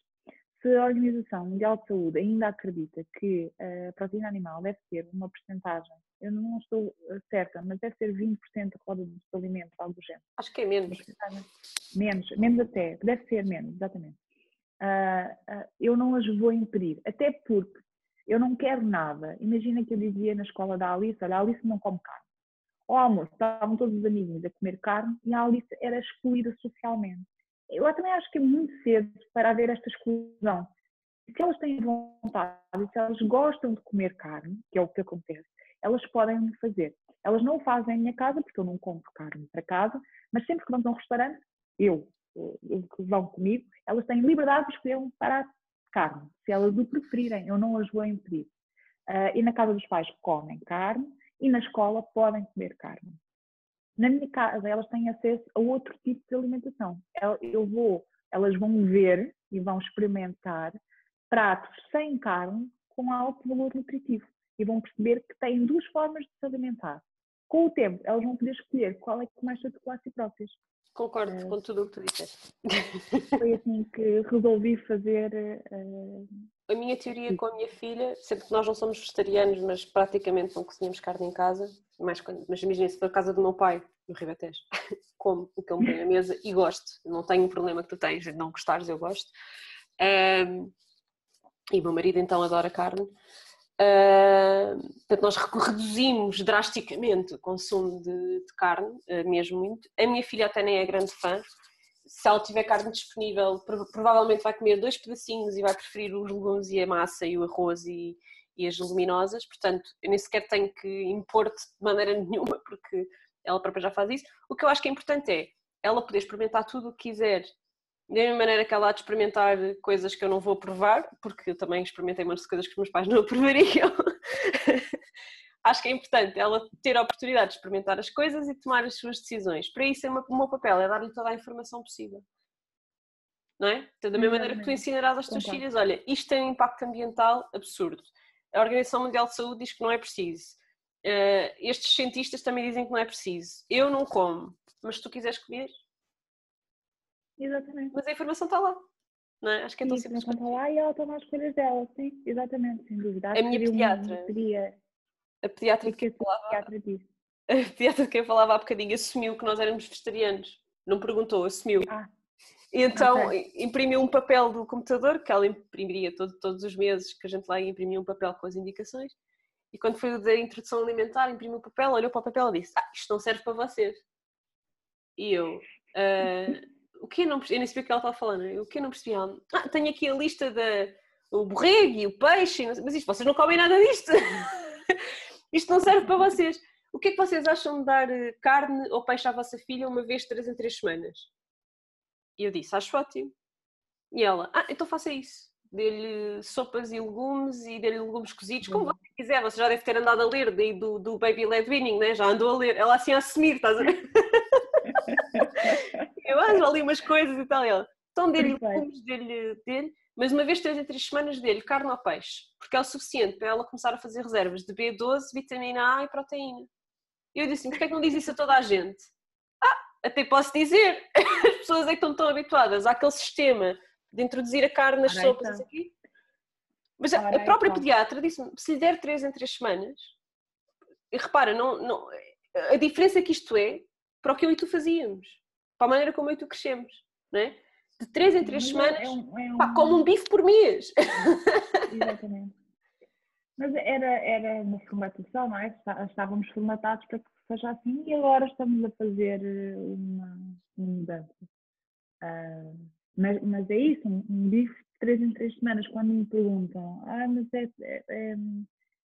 Se a Organização Mundial de Saúde ainda acredita que a proteína animal deve ter uma porcentagem eu não estou eh, certa, mas deve ser 20% da roda dos alimentos, algo do género. Acho que é menos. Menos, menos até, deve ser menos, exatamente. Uh, uh, eu não as vou impedir, até porque eu não quero nada. Imagina que eu dizia na escola da Alice, olha, a Alice não come carne. Ao almoço estavam todos os amigos a comer carne e a Alice era excluída socialmente. Eu também acho que é muito cedo para haver esta exclusão. Se elas têm vontade, se elas gostam de comer carne, que é o que acontece, elas podem fazer. Elas não o fazem em minha casa, porque eu não compro carne para casa, mas sempre que vamos a um restaurante, eu, que vão comigo, elas têm liberdade de escolher um para carne, se elas o preferirem, eu não as vou impedir. Uh, e na casa dos pais comem carne e na escola podem comer carne. Na minha casa elas têm acesso a outro tipo de alimentação. Eu vou, elas vão ver e vão experimentar pratos sem carne com alto valor nutritivo e vão perceber que têm duas formas de se alimentar. Com o tempo, elas vão poder escolher qual é que mais se adequa a si próprias. Concordo uh, com tudo o que tu disseste. Foi assim <laughs> que resolvi fazer. Uh, a minha teoria com a minha filha, sempre que nós não somos vegetarianos, mas praticamente não cozinhamos carne em casa, mais quando, mas imagina se for a casa do meu pai, no Ribatejo, <laughs> como o que ele me põe na mesa e gosto. Não tenho um problema que tu tens de não gostares, eu gosto. Um, e o meu marido então adora carne. Uh, portanto, nós reduzimos drasticamente o consumo de, de carne, uh, mesmo muito. A minha filha até nem é grande fã. Se ela tiver carne disponível, provavelmente vai comer dois pedacinhos e vai preferir os legumes e a massa e o arroz e, e as leguminosas. Portanto, eu nem sequer tenho que impor-te de maneira <laughs> nenhuma, porque ela própria já faz isso. O que eu acho que é importante é ela poder experimentar tudo o que quiser da mesma maneira que ela há de experimentar coisas que eu não vou provar, porque eu também experimentei muitas coisas que os meus pais <laughs> não aprovariam. <laughs> Acho que é importante ela ter a oportunidade de experimentar as coisas e tomar as suas decisões. Para isso, é o meu papel é dar-lhe toda a informação possível. Não é? Então, da mesma maneira que tu ensinarás às tuas então. filhas: olha, isto tem um impacto ambiental absurdo. A Organização Mundial de Saúde diz que não é preciso. Uh, estes cientistas também dizem que não é preciso. Eu não como, mas se tu quiseres comer, Exatamente. Mas a informação está lá. Não é? Acho que é tão simples. A informação está lá e ela toma as escolhas dela, sim, exatamente, sem dúvida. Acho a minha pediatra. Seria... A pediatra que, que falava. Pediatra A pediatra <laughs> que eu falava há bocadinho assumiu que nós éramos vegetarianos. Não perguntou, assumiu. Ah. E então okay. imprimiu um papel do computador que ela imprimiria todo, todos os meses, que a gente lá imprimia um papel com as indicações. E quando foi o da introdução alimentar, imprimiu o papel, olhou para o papel e disse: Ah, isto não serve para vocês. E eu. Uh, o que não Eu nem sabia o que ela estava falando. O que eu não percebi? Ah, tenho aqui a lista da o borrego e o peixe, mas isto, vocês não comem nada disto. <laughs> isto não serve para vocês. O que é que vocês acham de dar eh, carne ou peixe à vossa filha uma vez de três em três semanas? E eu disse, acho ótimo. E ela, ah, então faça isso. Dê-lhe sopas e legumes e dê-lhe legumes cozidos, como você quiser. Você já deve ter andado a ler daí do, do Baby Led Winning, né? Já andou a ler. Ela assim a assumir, estás a ver? <laughs> eu ando ali umas coisas e tal. E ela, então dê-lhe legumes, dê-lhe, dê mas uma vez três em três semanas dê-lhe carne ou peixe, porque é o suficiente para ela começar a fazer reservas de B12, vitamina A e proteína. E eu disse assim, porquê é que não diz isso a toda a gente? Ah, até posso dizer, <laughs> as pessoas é que estão tão habituadas àquele sistema de introduzir a carne nas Ora, sopas então. aqui. Mas a, a própria então. pediatra disse-me, se lhe der três em três semanas, e repara, não, não, a diferença que isto é para o que eu e tu fazíamos, para a maneira como eu e tu crescemos, não é? De três em três é semanas, é um, é um... Pá, como um bife por mês. <laughs> Exatamente. Mas era, era uma formatação, não é? Estávamos formatados para que seja assim e agora estamos a fazer eh, uma, mudança. Uh, mas, mas é isso, um, um bife de três em três semanas, quando me perguntam, ah, mas é, é, é,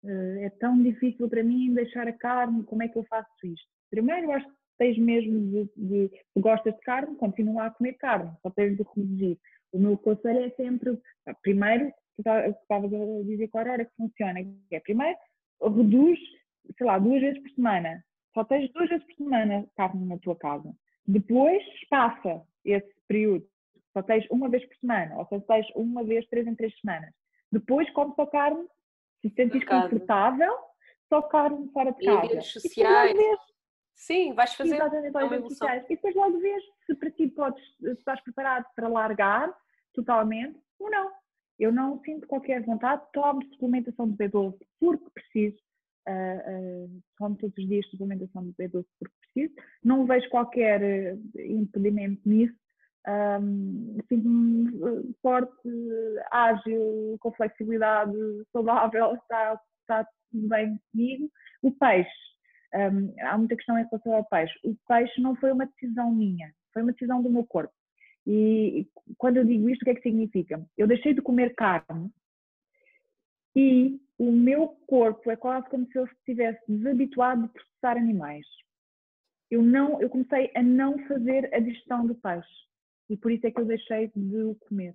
eh, é, tão difícil para mim deixar a carne, como é que eu faço isto? Primeiro, acho que tens mesmo de, de, de gostas de carne, continua a comer carne, só tens de reduzir. O meu conselho é sempre, primeiro, que estavas a dizer qual era que funciona, que é primeiro, reduz, sei lá, duas vezes por semana. Só tens duas vezes por semana carne na tua casa. Depois passa esse período. Só tens uma vez por semana, ou só tens uma vez três em três semanas. Depois comes só carne, se sentes confortável, só carne fora de casa. E redes sociais. Sim, vais fazer Exatamente, uma evolução. E depois logo vês se para ti podes, se estás preparado para largar totalmente ou não. Eu não sinto qualquer vontade, tomo suplementação de B12 porque preciso, uh, uh, tomo todos os dias suplementação de B12 porque preciso, não vejo qualquer uh, impedimento nisso, um, sinto-me forte, ágil, com flexibilidade, saudável, está, está tudo bem comigo. O peixe, um, há muita questão em relação ao peixe. O peixe não foi uma decisão minha, foi uma decisão do meu corpo. E quando eu digo isto, o que é que significa? Eu deixei de comer carne e o meu corpo é quase como se eu estivesse desabituado de processar animais. Eu, não, eu comecei a não fazer a digestão do peixe e por isso é que eu deixei de o comer.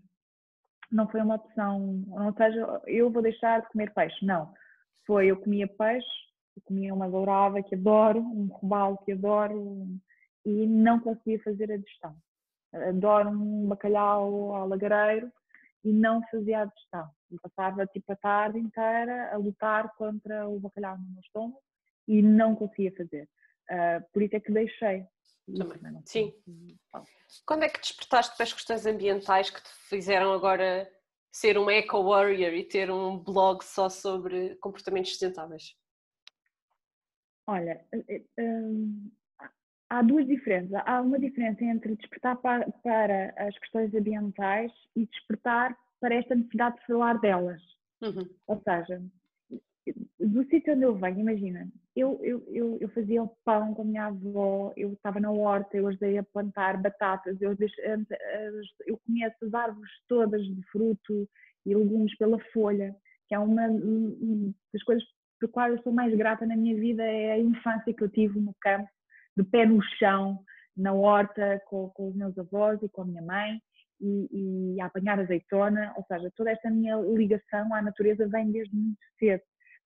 Não foi uma opção, ou seja, eu vou deixar de comer peixe, não. Foi, eu comia peixe, eu comia uma dourada que adoro, um robalo que adoro e não conseguia fazer a digestão adoro um bacalhau ao lagareiro e não fazia a digestão. E passava tipo a tarde inteira a lutar contra o bacalhau no meu estômago e não conseguia fazer. Uh, por isso é que deixei. Também. Sim. Quando é que despertaste para as questões ambientais que te fizeram agora ser uma eco-warrior e ter um blog só sobre comportamentos sustentáveis? Olha, eh, eh, há duas diferenças. Há uma diferença entre despertar para, para, as questões ambientais e despertar para esta necessidade de falar delas. Uhum. Ou seja, do sítio onde eu venho, imagina, eu, eu, eu, eu, fazia o pão com a minha avó, eu estava na horta, eu ajudei a plantar batatas, eu, eu conheço as árvores todas de fruto e legumes pela folha, que é uma das coisas por quais eu sou mais grata na minha vida, é a infância que eu tive no campo de pé no chão, na horta, com, com os meus avós e com a minha mãe, e, e, a apanhar azeitona, ou seja, toda esta minha ligação à natureza vem desde muito cedo.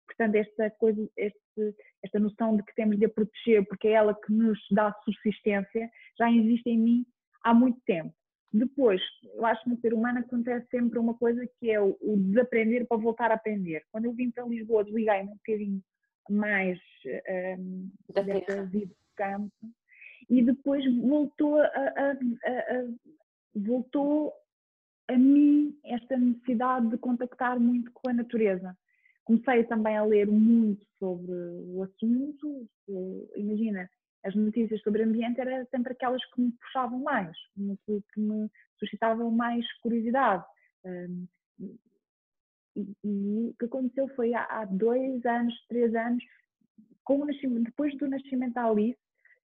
Portanto, esta coisa, este, esta noção de que temos de a proteger porque é ela que nos dá subsistência, já existe em mim há muito tempo. Depois, eu acho que no ser humano acontece sempre uma coisa que é o, o desaprender para voltar a aprender. Quando eu vim para Lisboa, desliguei-me um bocadinho mais um, dessa vida campo e depois voltou a, a, a, voltou a mim esta necessidade de contactar muito com a natureza. Comecei também a ler muito sobre o assunto, imagina, as notícias sobre ambiente eram sempre aquelas que me puxavam mais, que, me suscitavam mais curiosidade. E, e, o que aconteceu foi há, há dois anos, três anos, com o depois do nascimento da Alice,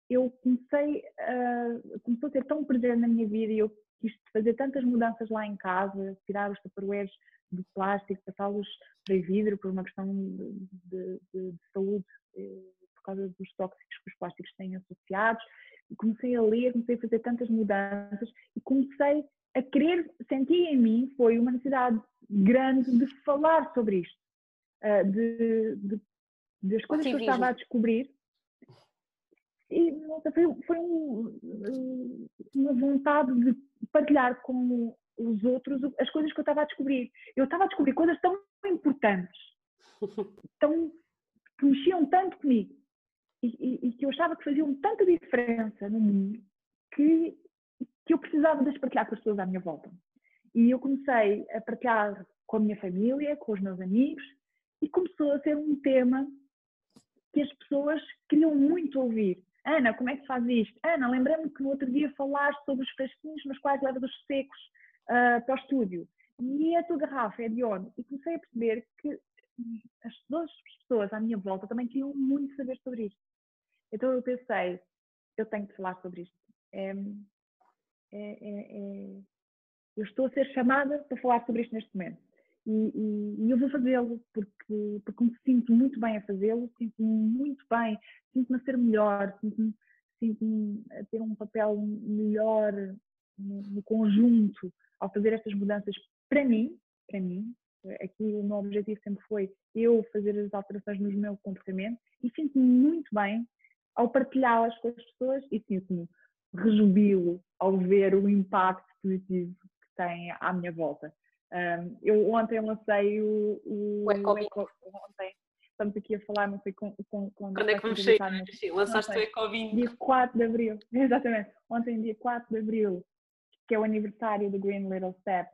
eu comecei a, começou a ser tão presente na minha vida e eu quis fazer tantas mudanças lá em casa, tirar os tupperwares de plástico, passá-los para vidro por uma questão de, de, de, de saúde, eh, causa dos tóxicos que os plásticos têm associados. comecei a ler, comecei a fazer tantas mudanças e comecei a querer, senti em mim, foi uma necessidade grande de falar sobre isto, uh, de, de, das coisas que eu estava a descobrir. E nossa, foi, foi um, uma vontade de partilhar com os outros as coisas que eu estava a descobrir. Eu estava a descobrir coisas tão importantes, <laughs> tão, que mexiam tanto comigo e, e, que eu achava que faziam tanta diferença no mundo que, que eu precisava de partilhar com as pessoas à minha volta. E eu comecei a partilhar com a minha família, com os meus amigos, e começou a ser um tema que as pessoas queriam muito ouvir. Ana, como é que faz isto? Ana, lembrei-me que no outro dia falaste sobre os fresquinhos nos quais levas os secos uh, para o estúdio. E a tua garrafa é de onde? E comecei a perceber que as duas pessoas à minha volta também queriam muito saber sobre isto. Então eu pensei, eu tenho que falar sobre isto. É, é, é, é, eu estou a ser chamada para falar sobre isto neste momento. E, e, e eu vou fazê-lo porque, porque me sinto muito bem a fazê-lo, sinto-me muito bem, sinto-me a ser melhor, sinto-me sinto a ter um papel melhor no, no, conjunto ao fazer estas mudanças para mim, para mim. Aqui o meu objetivo sempre foi eu fazer as alterações no meu comportamento e sinto-me muito bem ao partilhá-las com as pessoas e sinto-me rejubilo ao ver o impacto positivo que tem à minha volta. Um, eu ontem lancei o, o, o Eco, ontem estamos aqui a falar, não sei com, com, com Quando é que vamos sair? Lançaste o Ecovin. Dia 4 de Abril, <laughs> exatamente. Ontem, dia 4 de Abril, que é o aniversário do Green Little Step,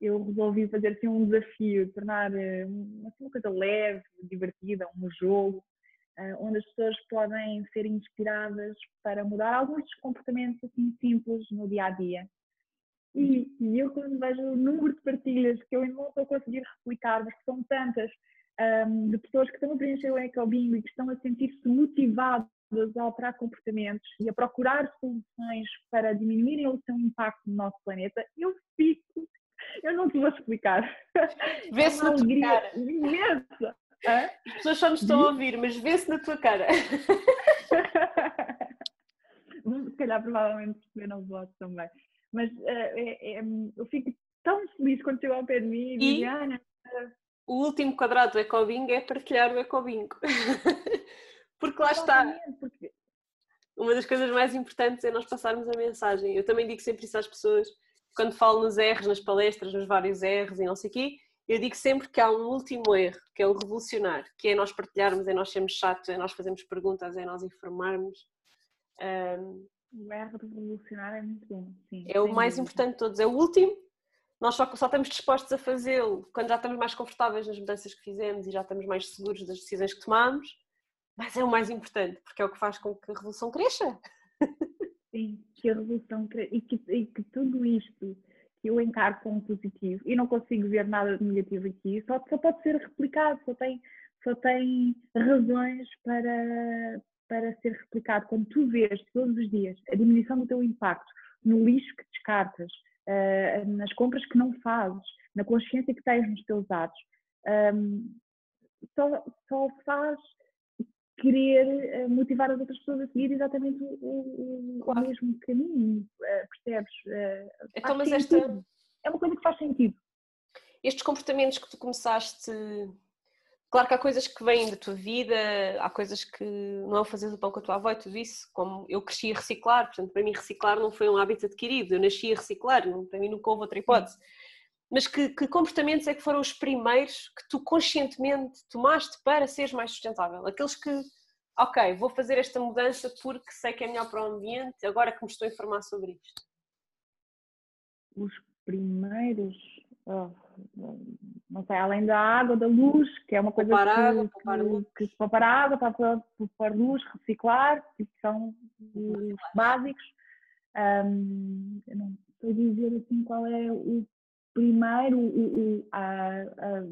eu resolvi fazer assim, um desafio, tornar eh, assim, uma coisa leve, divertida, um jogo, onde as pessoas podem ser inspiradas para mudar alguns dos comportamentos assim simples no dia a dia. E, e, eu quando vejo o número de partilhas que eu ainda não estou a conseguir replicar, mas que são tantas, um, de pessoas que estão a preencher o EcoBingo e que estão a sentir-se motivadas a alterar comportamentos e a procurar soluções para diminuírem o seu impacto no nosso planeta, eu fico, eu não te vou explicar. <laughs> Vê-se é na tua cara. As pessoas só nos estão a ouvir, mas vê-se na tua cara. <laughs> Se calhar provavelmente perceberam o voto também. Mas uh, é, é, eu fico tão feliz quando chegou ao pé de mim e, e digo, Ana. O último quadrado do Ecobingo é partilhar o Ecobingo. <laughs> porque lá está. Porque... Uma das coisas mais importantes é nós passarmos a mensagem. Eu também digo sempre isso às pessoas, quando falo nos R's, nas palestras, nos vários R's e não sei o quê, eu digo sempre que há um último erro, que é o revolucionar, que é nós partilharmos, é nós sermos chatos, é nós fazermos perguntas, é nós informarmos. Um, o erro de revolucionar é muito bom, sim. É o mais dúvida. importante de todos, é o último. Nós só, só estamos dispostos a fazê-lo quando já estamos mais confortáveis nas mudanças que fizemos e já estamos mais seguros das decisões que tomamos, mas é o mais importante, porque é o que faz com que a revolução cresça. Sim, que a revolução cresça e que, e que tudo isto eu encaro como positivo e não consigo ver nada de negativo aqui, só, só pode ser replicado, só tem, só tem razões para, para ser replicado. Quando tu vês todos os dias a diminuição do teu impacto no lixo que descartas, uh, nas compras que não fazes, na consciência que tens nos teus atos, um, só, só faz querer eh, motivar as outras pessoas a seguir exatamente o, o, claro. o mesmo caminho, eh, percebes? Eh, então, mas esta... É uma coisa que faz sentido. Estes comportamentos que tu começaste, claro que há coisas que vêm da tua vida, há coisas que não é o fazer o pão com a tua avó e tudo isso, como eu cresci a reciclar, portanto para mim reciclar não foi um hábito adquirido, eu nasci a reciclar, para mim nunca houve outra hipótese. Mas que, que comportamentos é que foram os primeiros que tu conscientemente tomaste para seres mais sustentável? Aqueles que ok, vou fazer esta mudança porque sei que é melhor para o ambiente, agora que me estou a informar sobre isto? Os primeiros, oh, não sei, além da água, da luz, que é uma coisa poupar que, água, poupar que, luz. que poupar água, para poupar luz, reciclar, que são os básicos. Um, eu não sei dizer assim qual é o primeiro, o, o, a, a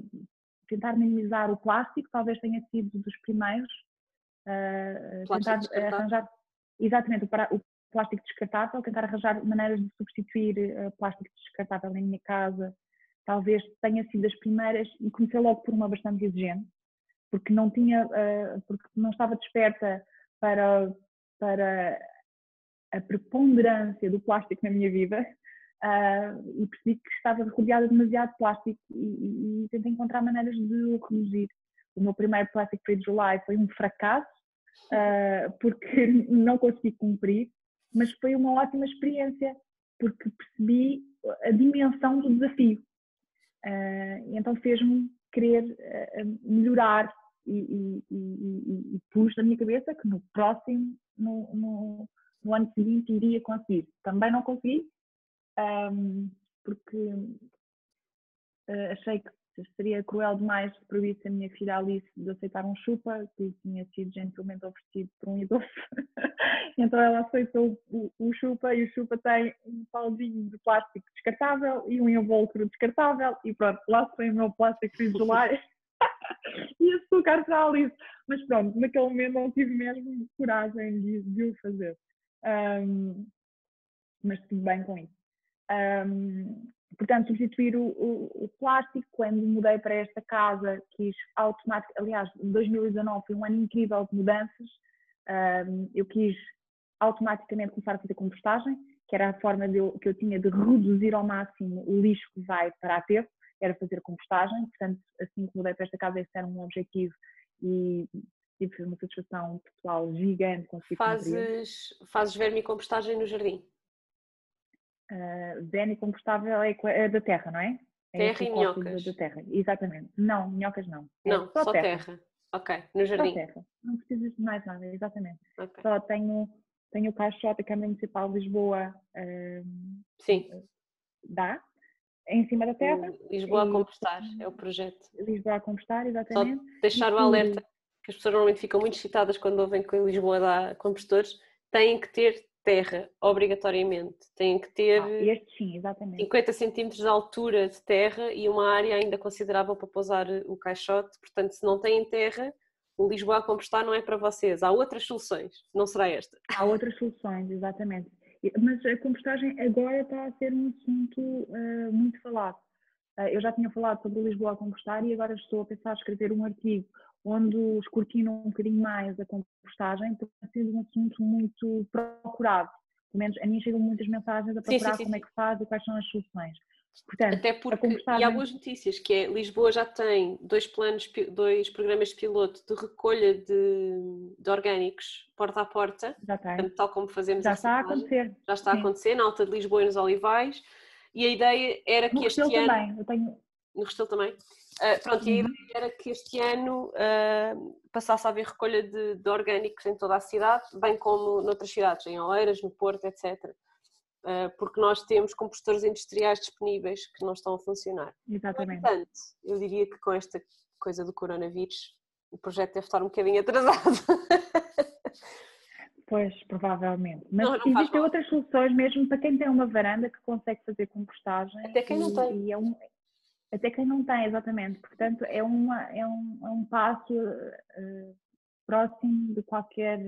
tentar minimizar o plástico, talvez tenha sido dos primeiros, uh, tentar arranjar exatamente o, o, plástico descartável, tentar arranjar maneiras de substituir uh, plástico descartável em minha casa, talvez tenha sido das primeiras e comecei logo por uma bastante exigente, porque não tinha, uh, porque não estava desperta para, para a preponderância do plástico na minha vida uh, e percebi que estava rodeada de demasiado plástico e, e, e, tentei encontrar maneiras de o reduzir. O meu primeiro Plastic Free July foi um fracasso uh, porque <laughs> não consegui cumprir, mas foi uma ótima experiência porque percebi a dimensão do desafio. Uh, então fez-me querer melhorar e, e, e, e, pus na minha cabeça que no próximo, no, no, no ano seguinte, iria conseguir. Também não consegui, um, porque uh, achei que seria cruel demais se proibisse a minha filha Alice de aceitar um chupa, que tinha sido gentilmente oferecido por um idoso. <laughs> então ela aceitou o, o, chupa e o chupa tem um pauzinho de plástico descartável e um invólucro descartável e pronto, lá foi o meu plástico isolado <laughs> e açúcar para Alice. Mas pronto, naquele momento não tive mesmo coragem de, de o fazer. Um, mas estive bem com isso. Um, portanto, substituir o, o, o, plástico, quando mudei para esta casa, quis automaticamente, aliás, 2019 foi um ano incrível de mudanças, um, eu quis automaticamente começar a fazer compostagem, que era a forma eu, que eu tinha de reduzir ao máximo o lixo que vai para aterro, era fazer compostagem, portanto, assim que mudei para esta casa, esse era um objetivo e tive uma satisfação pessoal gigante. Fazes, fazes vermicompostagem no jardim? Uh, vermicompostável é, é da terra, não é? é terra e minhocas. Da, terra, exatamente. Não, minhocas não. É não, só, só terra. terra. Ok, no jardim. Só terra. Não precisas de mais nada, exatamente. Okay. Só tenho, tenho o caixote, a Câmara Municipal de Lisboa uh, Sim. dá, em cima da terra. Lisboa a compostar, é o projeto. Lisboa a compostar, exatamente. Só deixar o alerta, que as pessoas normalmente ficam muito excitadas quando ouvem que Lisboa dá compostores, têm que ter terra, obrigatoriamente. Têm que ter ah, este, sim, 50 centímetros de altura de terra e uma área ainda considerável para pousar o caixote. Portanto, se não têm terra, o Lisboa a compostar não é para vocês. Há outras soluções, não será esta. Há outras soluções, exatamente. Mas a compostagem agora está a ser um assunto uh, muito falado. Uh, eu já tinha falado sobre Lisboa a compostar e agora estou a pensar em escrever um artigo onde escortino um bocadinho mais a compostagem, porque tem sido um assunto muito procurado. Pelo menos a mim chegam muitas mensagens a procurar sim, sim, sim, como é que faz e quais são as soluções. Portanto, Até porque, compostagem... e há boas notícias, que é Lisboa já tem dois planos, dois programas de piloto de recolha de, de orgânicos porta a porta, já tem. Portanto, tal como fazemos Já está a acontecer. Já está Sim. a acontecer, na Alta de Lisboa e nos Olivais, e a ideia era que no este ano... também, eu tenho... No Restelo também? Uh, pronto, e a uhum. ideia era que este ano uh, passasse a haver recolha de, de, orgânicos em toda a cidade, bem como noutras cidades, em Oeiras, no Porto, etc. Eh, porque nós temos compostores industriais disponíveis que não estão a funcionar. Exatamente. Portanto, eu diria que com esta coisa do coronavírus, o projeto deve estar um bocadinho atrasado. <laughs> Pois, provavelmente. Mas não, não existem outras soluções mesmo para quem tem uma varanda que consegue fazer compostagem. Até quem não tem. É um, até quem não tem, exatamente. Portanto, é, uma, é, um, é um passo uh, próximo de qualquer,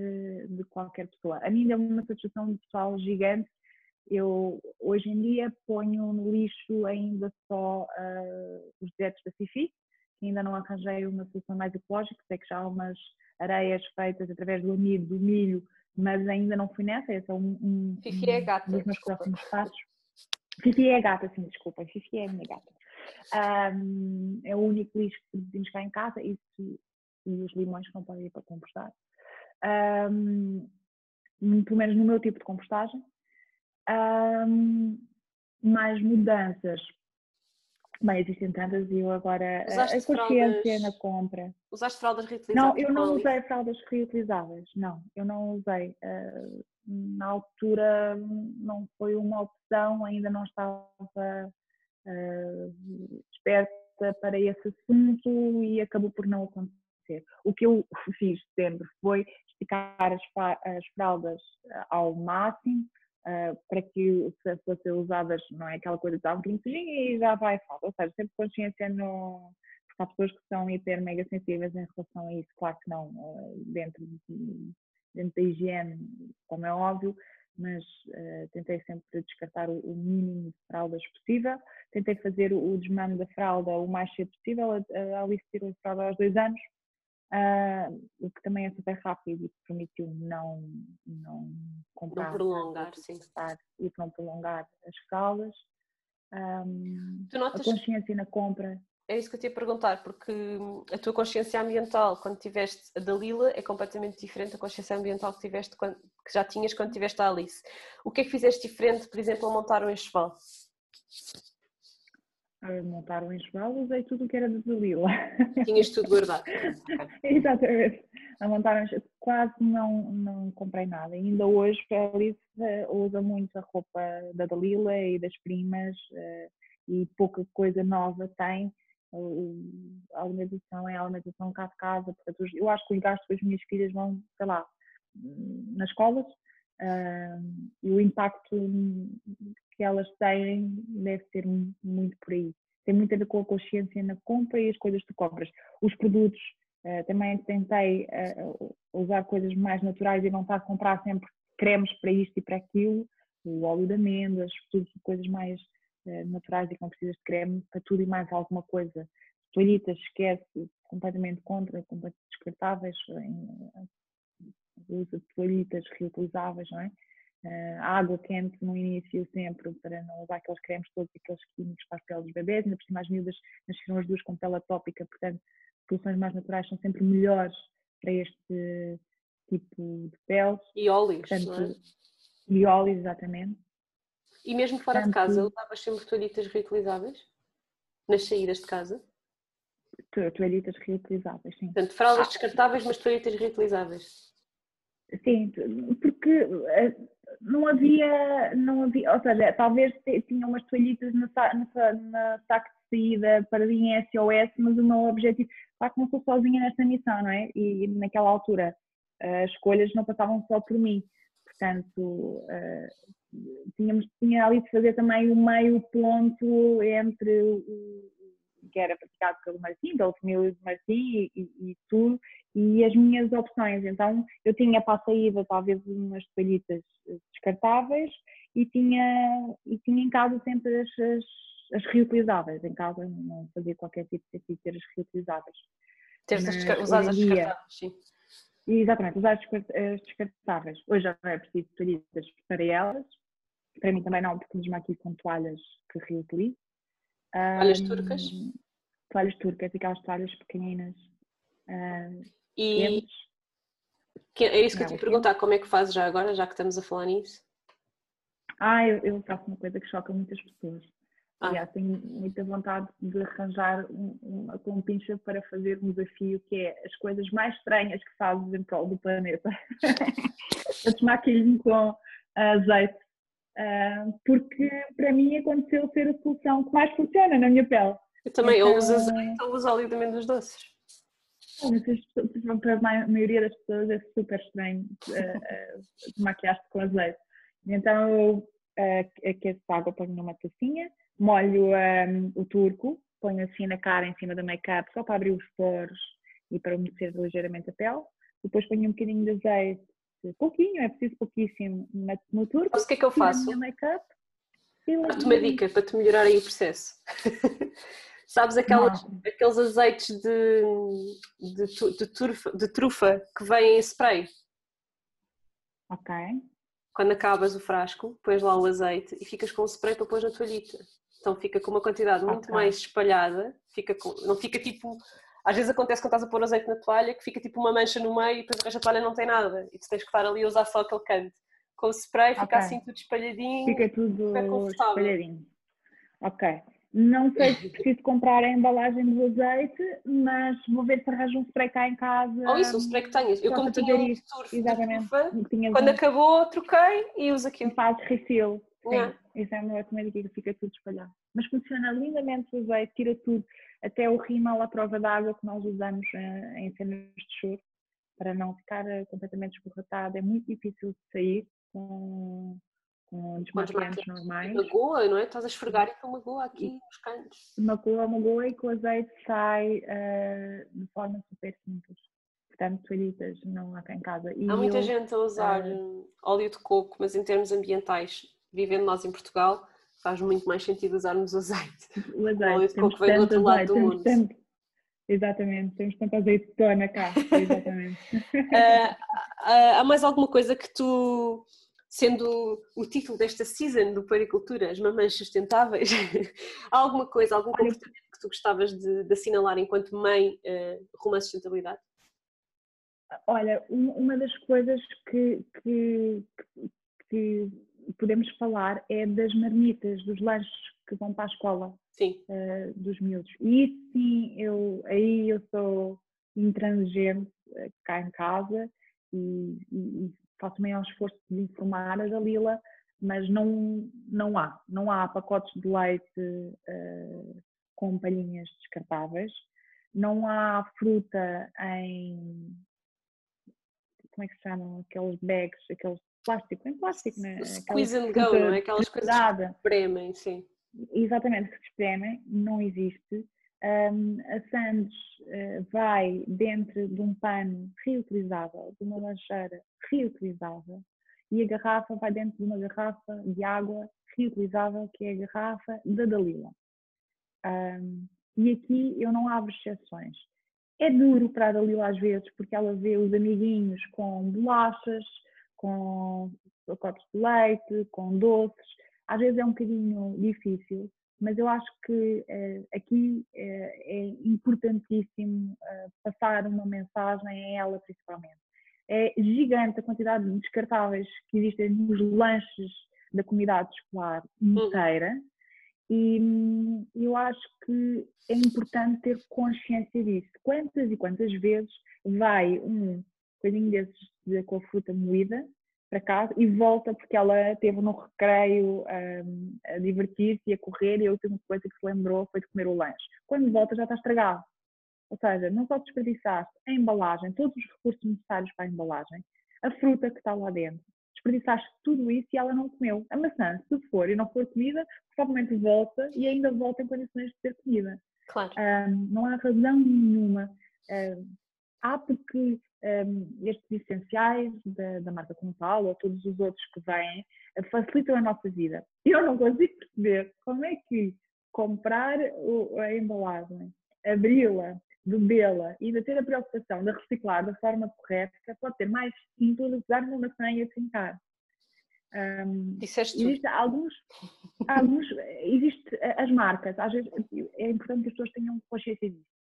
de qualquer pessoa. A mim deu uma satisfação pessoal gigante eu, hoje em dia, ponho no lixo ainda só uh, os dejetos da Fifi, que ainda não arranjei uma solução mais ecológica, sei que já há umas areias feitas através do amido, do milho, mas ainda não fui nessa, esse é um, um, Fifi é gata, um dos meus desculpa. próximos passos. Fifi é gata, sim, desculpa, Fifi é a minha gata. Um, é o único lixo que produzimos cá em casa e, e os limões que não podem ir para compostar. Um, pelo menos no meu tipo de compostagem, um, mais mudanças. Bem, existem tantas e eu agora Usaste a consciência fraldas, na compra. Usaste fraldas reutilizáveis? Não, eu não usei fraldas reutilizáveis, não, eu não usei. Uh, na altura não foi uma opção, ainda não estava uh, esperta para esse assunto e acabou por não acontecer. O que eu fiz sempre foi esticar as, as fraldas ao máximo, uh, para que se fossem usadas, não é aquela coisa de dar um bocadinho e já vai falta. Ou seja, sempre consciência no. Porque há pessoas que são hiper mega sensíveis em relação a isso, claro que não, uh, dentro, de, dentro da higiene, como é óbvio, mas uh, tentei sempre descartar o, o, mínimo de fraldas possível. Tentei fazer o, o desmame da fralda o mais cedo possível. A, a Alice tirou a fralda aos dois anos. uh, o que também é super rápido e que permitiu não, não comprar. Não prolongar, sim. E não prolongar as fraldas. Um, tu notas... A consciência na compra. É isso que eu te ia perguntar, porque a tua consciência ambiental quando tiveste a Dalila é completamente diferente da consciência ambiental que, tiveste quando, que já tinhas quando tiveste a Alice. O que é que fizeste diferente, por exemplo, a montar um enxoval? a montar um enxoval, usei tudo o que era de Dalila. <laughs> Tinhas tudo guardado. <laughs> Exatamente. A montar um enxoval, quase não, não comprei nada. Ainda hoje a Alice usa muito a roupa da Dalila e das primas eh, e pouca coisa nova tem. A alimentação é a alimentação cá de casa. Portanto, eu acho que os gastos das minhas filhas vão, sei lá, nas escolas e o impacto que elas têm deve ser muito por aí. Tem muito a ver com a consciência na compra e as coisas que tu compras. Os produtos, uh, também tentei uh, usar coisas mais naturais e não estar a comprar sempre cremes para isto e para aquilo, o óleo de amêndoas, coisas mais uh, naturais e que não precisas de creme, para tudo e mais alguma coisa. Toalhitas, esquece, completamente contra, completamente descartáveis, uso de toalhitas reutilizáveis, não é? uh, água quente no início sempre, para não usar aqueles cremes todos, aqueles químicos para as peles dos bebês, ainda por cima as miúdas nasceram as duas com pele atópica, portanto soluções mais naturais são sempre melhores para este tipo de peles. E óleos, portanto, é? E óleos, exatamente. E mesmo fora portanto, de casa, usavas sempre toalhitas reutilizáveis? Nas saídas de casa? Toalhitas reutilizáveis, sim. Portanto, fraldas descartáveis, mas toalhitas reutilizáveis. Sim, porque eh, não havia, não havia, ou seja, talvez tinha umas toalhitas na, na, na saco de saída para em SOS, mas o meu objetivo, claro que não sou sozinha nesta missão, não é? E, naquela altura as escolhas não passavam só por mim, portanto uh, tínhamos, tinha ali de fazer também o meio ponto entre o que era praticado pelo Martim, pela família do Martim e, e, e, tudo, e as minhas opções. Então, eu tinha para a saída talvez umas toalhitas descartáveis e tinha, e tinha em casa sempre as, as, as reutilizáveis. Em casa não fazia qualquer tipo de sentido ter as reutilizáveis. Ter as usar as descartáveis, sim. Exatamente, usar as descartáveis. Hoje já não é preciso toalhitas para elas. Para mim também não, porque nos aqui com toalhas que reutilizo. Toalhas um, turcas? Toalhas turcas, aquelas toalhas pequeninas. Uh, e que, é isso que eu te perguntar, como é que fazes já agora, já que estamos a falar nisso? Ah, eu, eu faço uma coisa que choca muitas pessoas. Ah. Aliás, tenho muita vontade de arranjar um, uma compincha para fazer um desafio que é as coisas mais estranhas que fazes em prol do planeta. <laughs> eu desmaquilho-me com azeite Uh, porque para mim aconteceu ser a solução que mais funciona na minha pele. Eu também, então, ou uso azeite ou uso óleo de amêndoas doces. Para a maioria das pessoas é super estranho uh, uh, <laughs> maquiar-se com azeite. Então eu uh, aqueço água, ponho numa tacinha, molho um, o turco, ponho assim na cara, em cima da make-up, só para abrir os poros e para umedecer ligeiramente a pele. Depois ponho um bocadinho de azeite pouquinho, é preciso pouquíssimo no turco. Mas o que é que eu faço? Dá-te uma dica para te melhorar aí o processo. <laughs> Sabes aquelas, aqueles azeites de, de, de, trufa, de trufa que vêm em spray? Ok. Quando acabas o frasco, pões lá o azeite e ficas com o spray para pôr na toalhita. Então fica com uma quantidade muito okay. mais espalhada, fica com, não fica tipo às vezes acontece quando estás a pôr azeite na toalha que fica tipo uma mancha no meio e depois o resto da toalha não tem nada e tu tens que estar ali a usar só aquele canto. Com o spray fica okay. assim tudo espalhadinho. Fica tudo espalhadinho. Ok. Não sei se preciso comprar a embalagem do azeite, mas vou ver se arranjo um spray cá em casa. Ou isso, um spray que tenhas. Eu como tinha um surf Exatamente. Tufa, quando acabou troquei e uso aquilo. Faz refill. Sim, yeah. Isso é uma ótima dica, fica tudo espalhado. Mas funciona lindamente o azeite, tira tudo até o rímel à prova d'água que nós usamos eh, em cenas de choro para não ficar eh, completamente esborratado. É muito difícil de sair com, com desmaquilhantes normais. Magoa, não é? Estás a esfregar e com magoa aqui nos cantos. Magoa, magoa e com o azeite sai uh, de forma super simples. Portanto, toalhitas não há cá em casa. E há muita eu, gente a usar uh, óleo de coco, mas em termos ambientais, vivendo nós em Portugal, faz muito mais sentido usarmos <laughs> o azeite. O azeite. O óleo de coco vem do outro lado do mundo. Tanto, Exatamente, temos tanta azeitona cá, <laughs> exatamente. uh, uh, há mais alguma coisa que tu, sendo o título desta season do Paricultura, as mamães sustentáveis, <laughs> há alguma coisa, algum comportamento que tu gostavas de, de assinalar enquanto mãe uh, rumo à sustentabilidade? Olha, uma das coisas que, que, que podemos falar é das marmitas, dos lanches que vão para a escola uh, dos miúdos. E isso sim, eu, aí eu sou intransigente uh, cá em casa e, e, faço o maior esforço de informar a Dalila, mas não, não há, não há pacotes de leite uh, com palhinhas descartáveis, não há fruta em como é que se chamam aqueles bags, aqueles plástico, em plástico, né? Squeeze and go, não é? Aquelas coisas que espremem, sim. Exatamente, que se espremem, não existe. Um, a Sandes uh, vai dentro de um pano reutilizável, de uma lancheira reutilizável, e a garrafa vai dentro de uma garrafa de água reutilizável, que é a garrafa da Dalila. Um, e aqui eu não abro exceções. É duro para a Dalila às vezes, porque ela vê os amiguinhos com bolachas, com pacotes de leite, com doces. Às vezes é um bocadinho difícil, mas eu acho que eh, aqui eh, é importantíssimo eh, passar uma mensagem a ela principalmente. É gigante a quantidade de descartáveis que existem nos lanches da comunidade escolar inteira. E eu acho que é importante ter consciência disso. Quantas e quantas vezes vai um coisinho desses com a fruta moída para casa e volta porque ela esteve no recreio um, a divertir-se e a correr e a última coisa que se lembrou foi de comer o lanche. Quando volta já está estragado. Ou seja, não só desperdiçaste a embalagem, todos os recursos necessários para a embalagem, a fruta que está lá dentro, desperdiçaste tudo isso e ela não comeu. A maçã, se for e não for comida, provavelmente volta e ainda volta em condições de ser comida. Claro. Um, não há razão nenhuma. Um, há porque um, estes essenciais da, da marca Contal ou todos os outros que vêm facilitam a nossa vida. Eu não consigo perceber como é que comprar o, a embalagem, abri-la, bebê-la e ainda ter a preocupação de reciclar da forma correta pode ser mais simples do que dar uma maçã e a trincar. Um, Disseste existe alguns, alguns, existe as marcas, às vezes é importante que as pessoas tenham consciência disso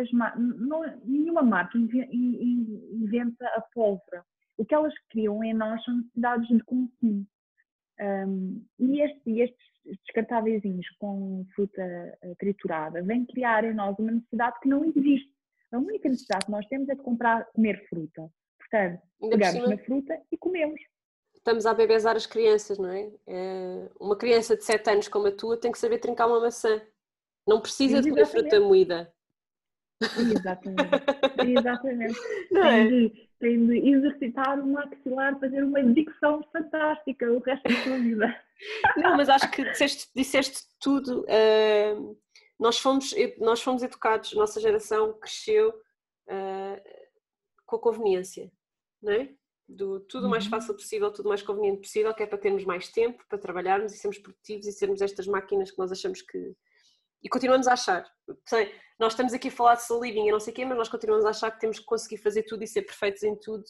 as, não, nenhuma marca inventa a pólvora. O que elas criam em nós são necessidades de consumo. Um, e este, estes descartáveis com fruta eh, triturada vêm criar em nós uma necessidade que não existe. A única necessidade que nós temos é de comprar, comer fruta. Portanto, Ainda pegamos na fruta e comemos. Estamos a bebezar as crianças, não é? é? Uma criança de 7 anos como a tua tem que saber trincar uma maçã. Não precisa de comer fruta moída. Exatamente. Exatamente. <laughs> Não tem, é? de, tem de exercitar o maxilar, fazer uma dicção fantástica o resto da sua vida. <laughs> Não, mas acho que disseste, disseste tudo. Uh, nós, fomos, nós fomos educados, nossa geração cresceu uh, com a conveniência, não é? Do tudo o mais uhum. fácil possível, tudo o mais conveniente possível, que é para termos mais tempo, para trabalharmos e sermos produtivos e sermos estas máquinas que nós achamos que. E continuamos a achar. Nós estamos aqui a falar de soul living e não sei o quê, mas nós continuamos a achar que temos que conseguir fazer tudo e ser perfeitos em tudo.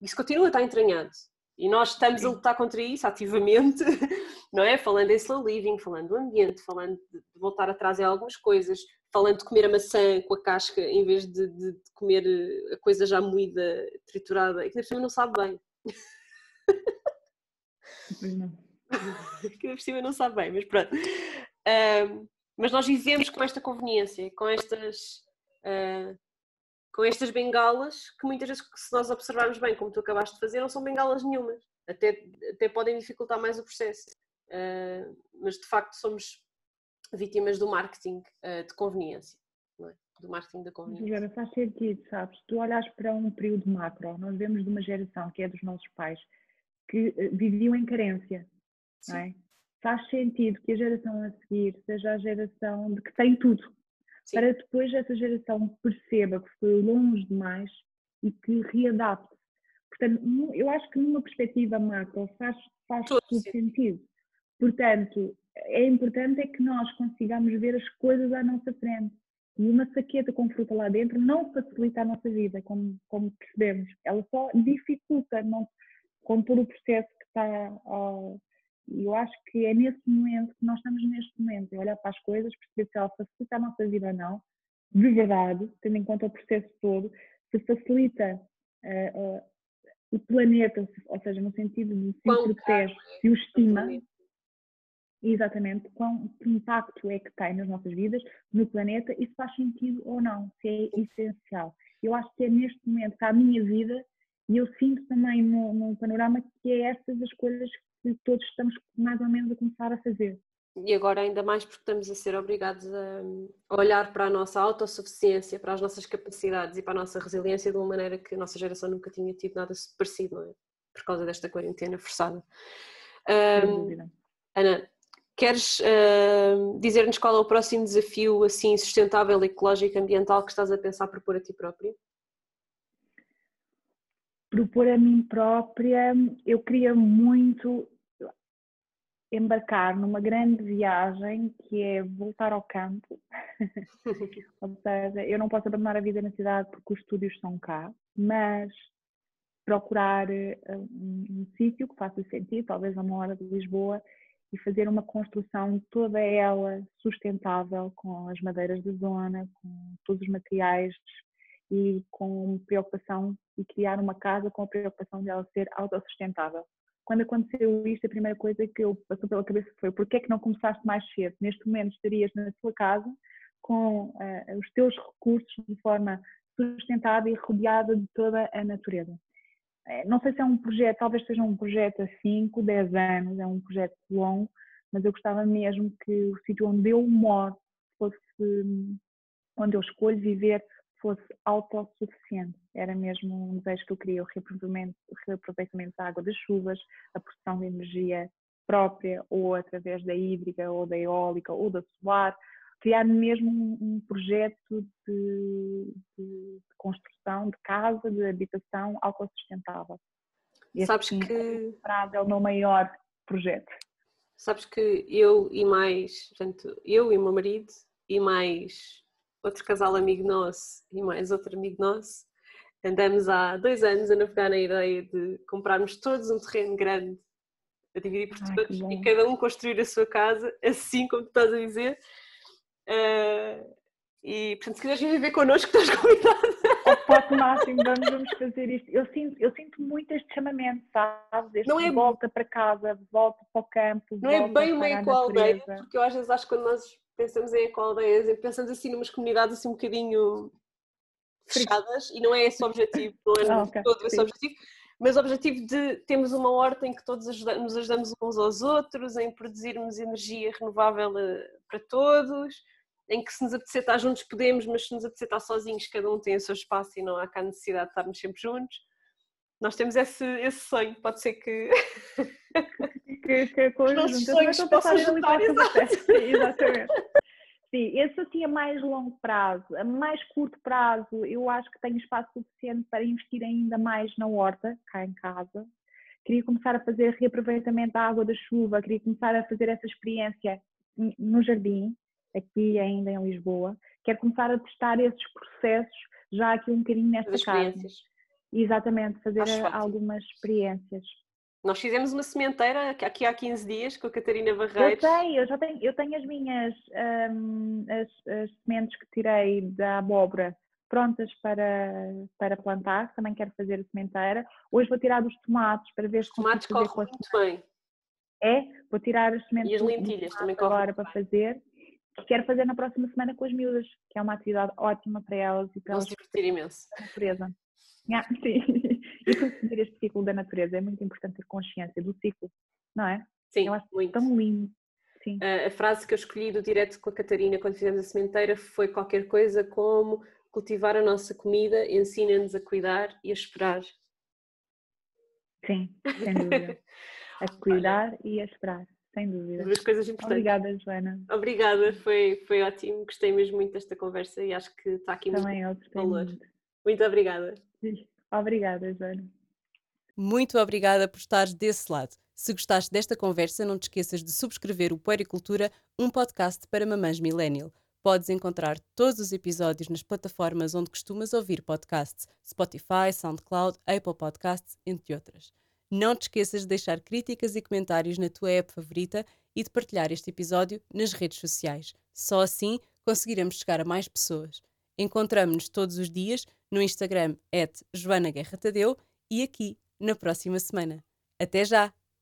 Isso continua a estar entranhado. E nós estamos a lutar contra isso ativamente, <laughs> não é? Falando em slow living, falando do ambiente, falando de voltar atrás em algumas coisas, falando de comer a maçã com a casca em vez de, de, de comer a coisa já moída, triturada, e que na não sabe bem. <laughs> que na cima não sabe bem, mas pronto. Um, mas nós vivemos com esta conveniência, com estas, uh, com estas bengalas, que muitas vezes, se nós observarmos bem, como tu acabaste de fazer, não são bengalas nenhumas. Até, até podem dificultar mais o processo. Uh, mas de facto somos vítimas do marketing uh, de conveniência. É? Do marketing da conveniência. Agora faz sentido, sabes? Tu olhas para um período macro, nós vemos de uma geração que é dos nossos pais que viviam em carência, Sim. não é? Faz sentido que a geração a seguir seja a geração de que tem tudo, Sim. para depois essa geração perceba que foi longe demais e que readapte. Portanto, eu acho que numa perspectiva macro faz, faz todo, todo sentido. Portanto, é importante é que nós consigamos ver as coisas à nossa frente. E uma saqueta com fruta lá dentro não facilita a nossa vida, como, como percebemos. Ela só dificulta não, com todo o processo que está. E eu acho que é nesse momento que nós estamos neste momento, é olhar para as coisas, perceber se ela facilita a nossa vida ou não, de verdade, tendo em conta o processo todo, se facilita uh, uh, o planeta, ou seja, no sentido de se o protege, se o estima, exatamente quão impacto é que tem nas nossas vidas, no planeta, e se faz sentido ou não, se é essencial. Eu acho que é neste momento que a minha vida, e eu sinto também no, no panorama que é estas as coisas que todos estamos mais ou menos a começar a fazer. E agora ainda mais porque estamos a ser obrigados a olhar para a nossa autossuficiência, para as nossas capacidades e para a nossa resiliência de uma maneira que a nossa geração nunca tinha tido nada parecido, não é? Por causa desta quarentena forçada. Um, Ana, queres uh, dizer-nos qual é o próximo desafio assim sustentável, ecológico, ambiental que estás a pensar propor a ti própria? Propor a mim própria, eu queria muito embarcar numa grande viagem que é voltar ao campo. <laughs> Ou seja, eu não posso abandonar a vida na cidade porque os estúdios são cá, mas procurar eh, um, um sítio que faça sentido, talvez a uma hora de Lisboa, e fazer uma construção toda ela sustentável com as madeiras da zona, com todos os materiais e com preocupação e criar uma casa com a preocupação de ela ser autossustentável quando aconteceu isto, a primeira coisa que eu passou pela cabeça foi porquê é que não começaste mais cedo? Neste momento estarias na tua casa com uh, os teus recursos de forma sustentada e rodeada de toda a natureza. Eh, não sei se é um projeto, talvez seja um projeto a 5, 10 anos, é um projeto longo, mas eu gostava mesmo que o sítio onde eu moro fosse hum, onde eu escolho viver fosse autossuficiente. Era mesmo um desejo que eu queria, o reaproveitamento, reaproveitamento da água das chuvas, a produção de energia própria, ou através da hídrica, ou da eólica, ou da solar, criar mesmo um, projeto de, de, construção de casa, de habitação autossustentável. Esse, Sabes sim, que... É o meu maior projeto. Sabes que eu e mais, portanto, eu e o meu marido e mais outro casal amigo nosso e mais outro amigo nosso, andamos há dois anos a navegar na ideia de comprarmos todos um terreno grande a dividir por todos e cada um construir a sua casa, assim como tu estás a dizer. Uh, e portanto, se quiseres vir viver connosco, estás <laughs> convidado. Ao máximo, vamos, vamos fazer isto. Eu sinto, eu sinto muito este chamamento, sabes? Este não é volta para casa, volta para o campo. Não é bem uma aldeia, porque eu às vezes acho que quando nós pensamos em ecoaldeias, pensamos assim numas comunidades assim um bocadinho fechadas e não é esse o objetivo, não é ah, okay. todo esse o objetivo, mas o objetivo de termos uma horta em que todos nos ajudamos uns aos outros, em produzirmos energia renovável eh, para todos, em que se nos apetecer estar juntos podemos, mas se nos apetecer estar sozinhos, cada um tem o seu espaço e não há cá necessidade de estarmos sempre juntos. Nós temos esse, esse sonho, pode ser que. <laughs> que, que Os nossos sonhos possam juntar, exatamente. Sim, esse assim a mais longo prazo, a mais curto prazo, eu acho que tenho espaço suficiente para investir ainda mais na horta, cá em casa. Queria começar a fazer reaproveitamento da água da chuva, queria começar a fazer essa experiência no jardim, aqui ainda em Lisboa. Quero começar a testar esses processos já aqui um bocadinho nesta casa. Exatamente, fazer algumas experiências. Nós fizemos uma sementeira aqui há 15 dias com a Catarina Barreiros. Eu tenho, eu já tenho, eu tenho as minhas um, as, as, sementes que tirei da abóbora prontas para, para plantar, também quero fazer a sementeira. Hoje vou tirar dos tomates para ver se Os tomates correm muito bem. É, vou tirar as sementes e as lentilhas também agora para fazer. Que quero fazer na próxima semana com as miúdas, que é uma atividade ótima para elas e para Vão elas. se divertir imenso. Natureza. Ah, <laughs> sim e conhecer este ciclo da natureza. É muito importante ter consciência do ciclo, não é? Sim, eu acho muito. tão lindo. Sim. A, a frase que eu escolhi do direto com a Catarina quando fizemos a sementeira foi qualquer coisa como cultivar a nossa comida ensina-nos a cuidar e a esperar. Sim, sem dúvida. <laughs> a cuidar e a esperar, sem dúvida. Duas coisas importantes. Obrigada, Joana. Obrigada, foi, foi ótimo. Gostei mesmo muito desta conversa e acho que está aqui Também muito valor. Muito. muito obrigada. Obrigada, Joana. Muito obrigada por estares desse lado. Se gostaste desta conversa, não te esqueças de subscrever o Puericultura, um podcast para mamães millennial. podes encontrar todos os episódios nas plataformas onde costumas ouvir podcasts: Spotify, SoundCloud, Apple Podcasts, entre outras. Não te esqueças de deixar críticas e comentários na tua app favorita e de partilhar este episódio nas redes sociais. Só assim conseguiremos chegar a mais pessoas. Encontramos-nos todos os dias no Instagram, Joana Guerra Tadeu, e aqui na próxima semana. Até já!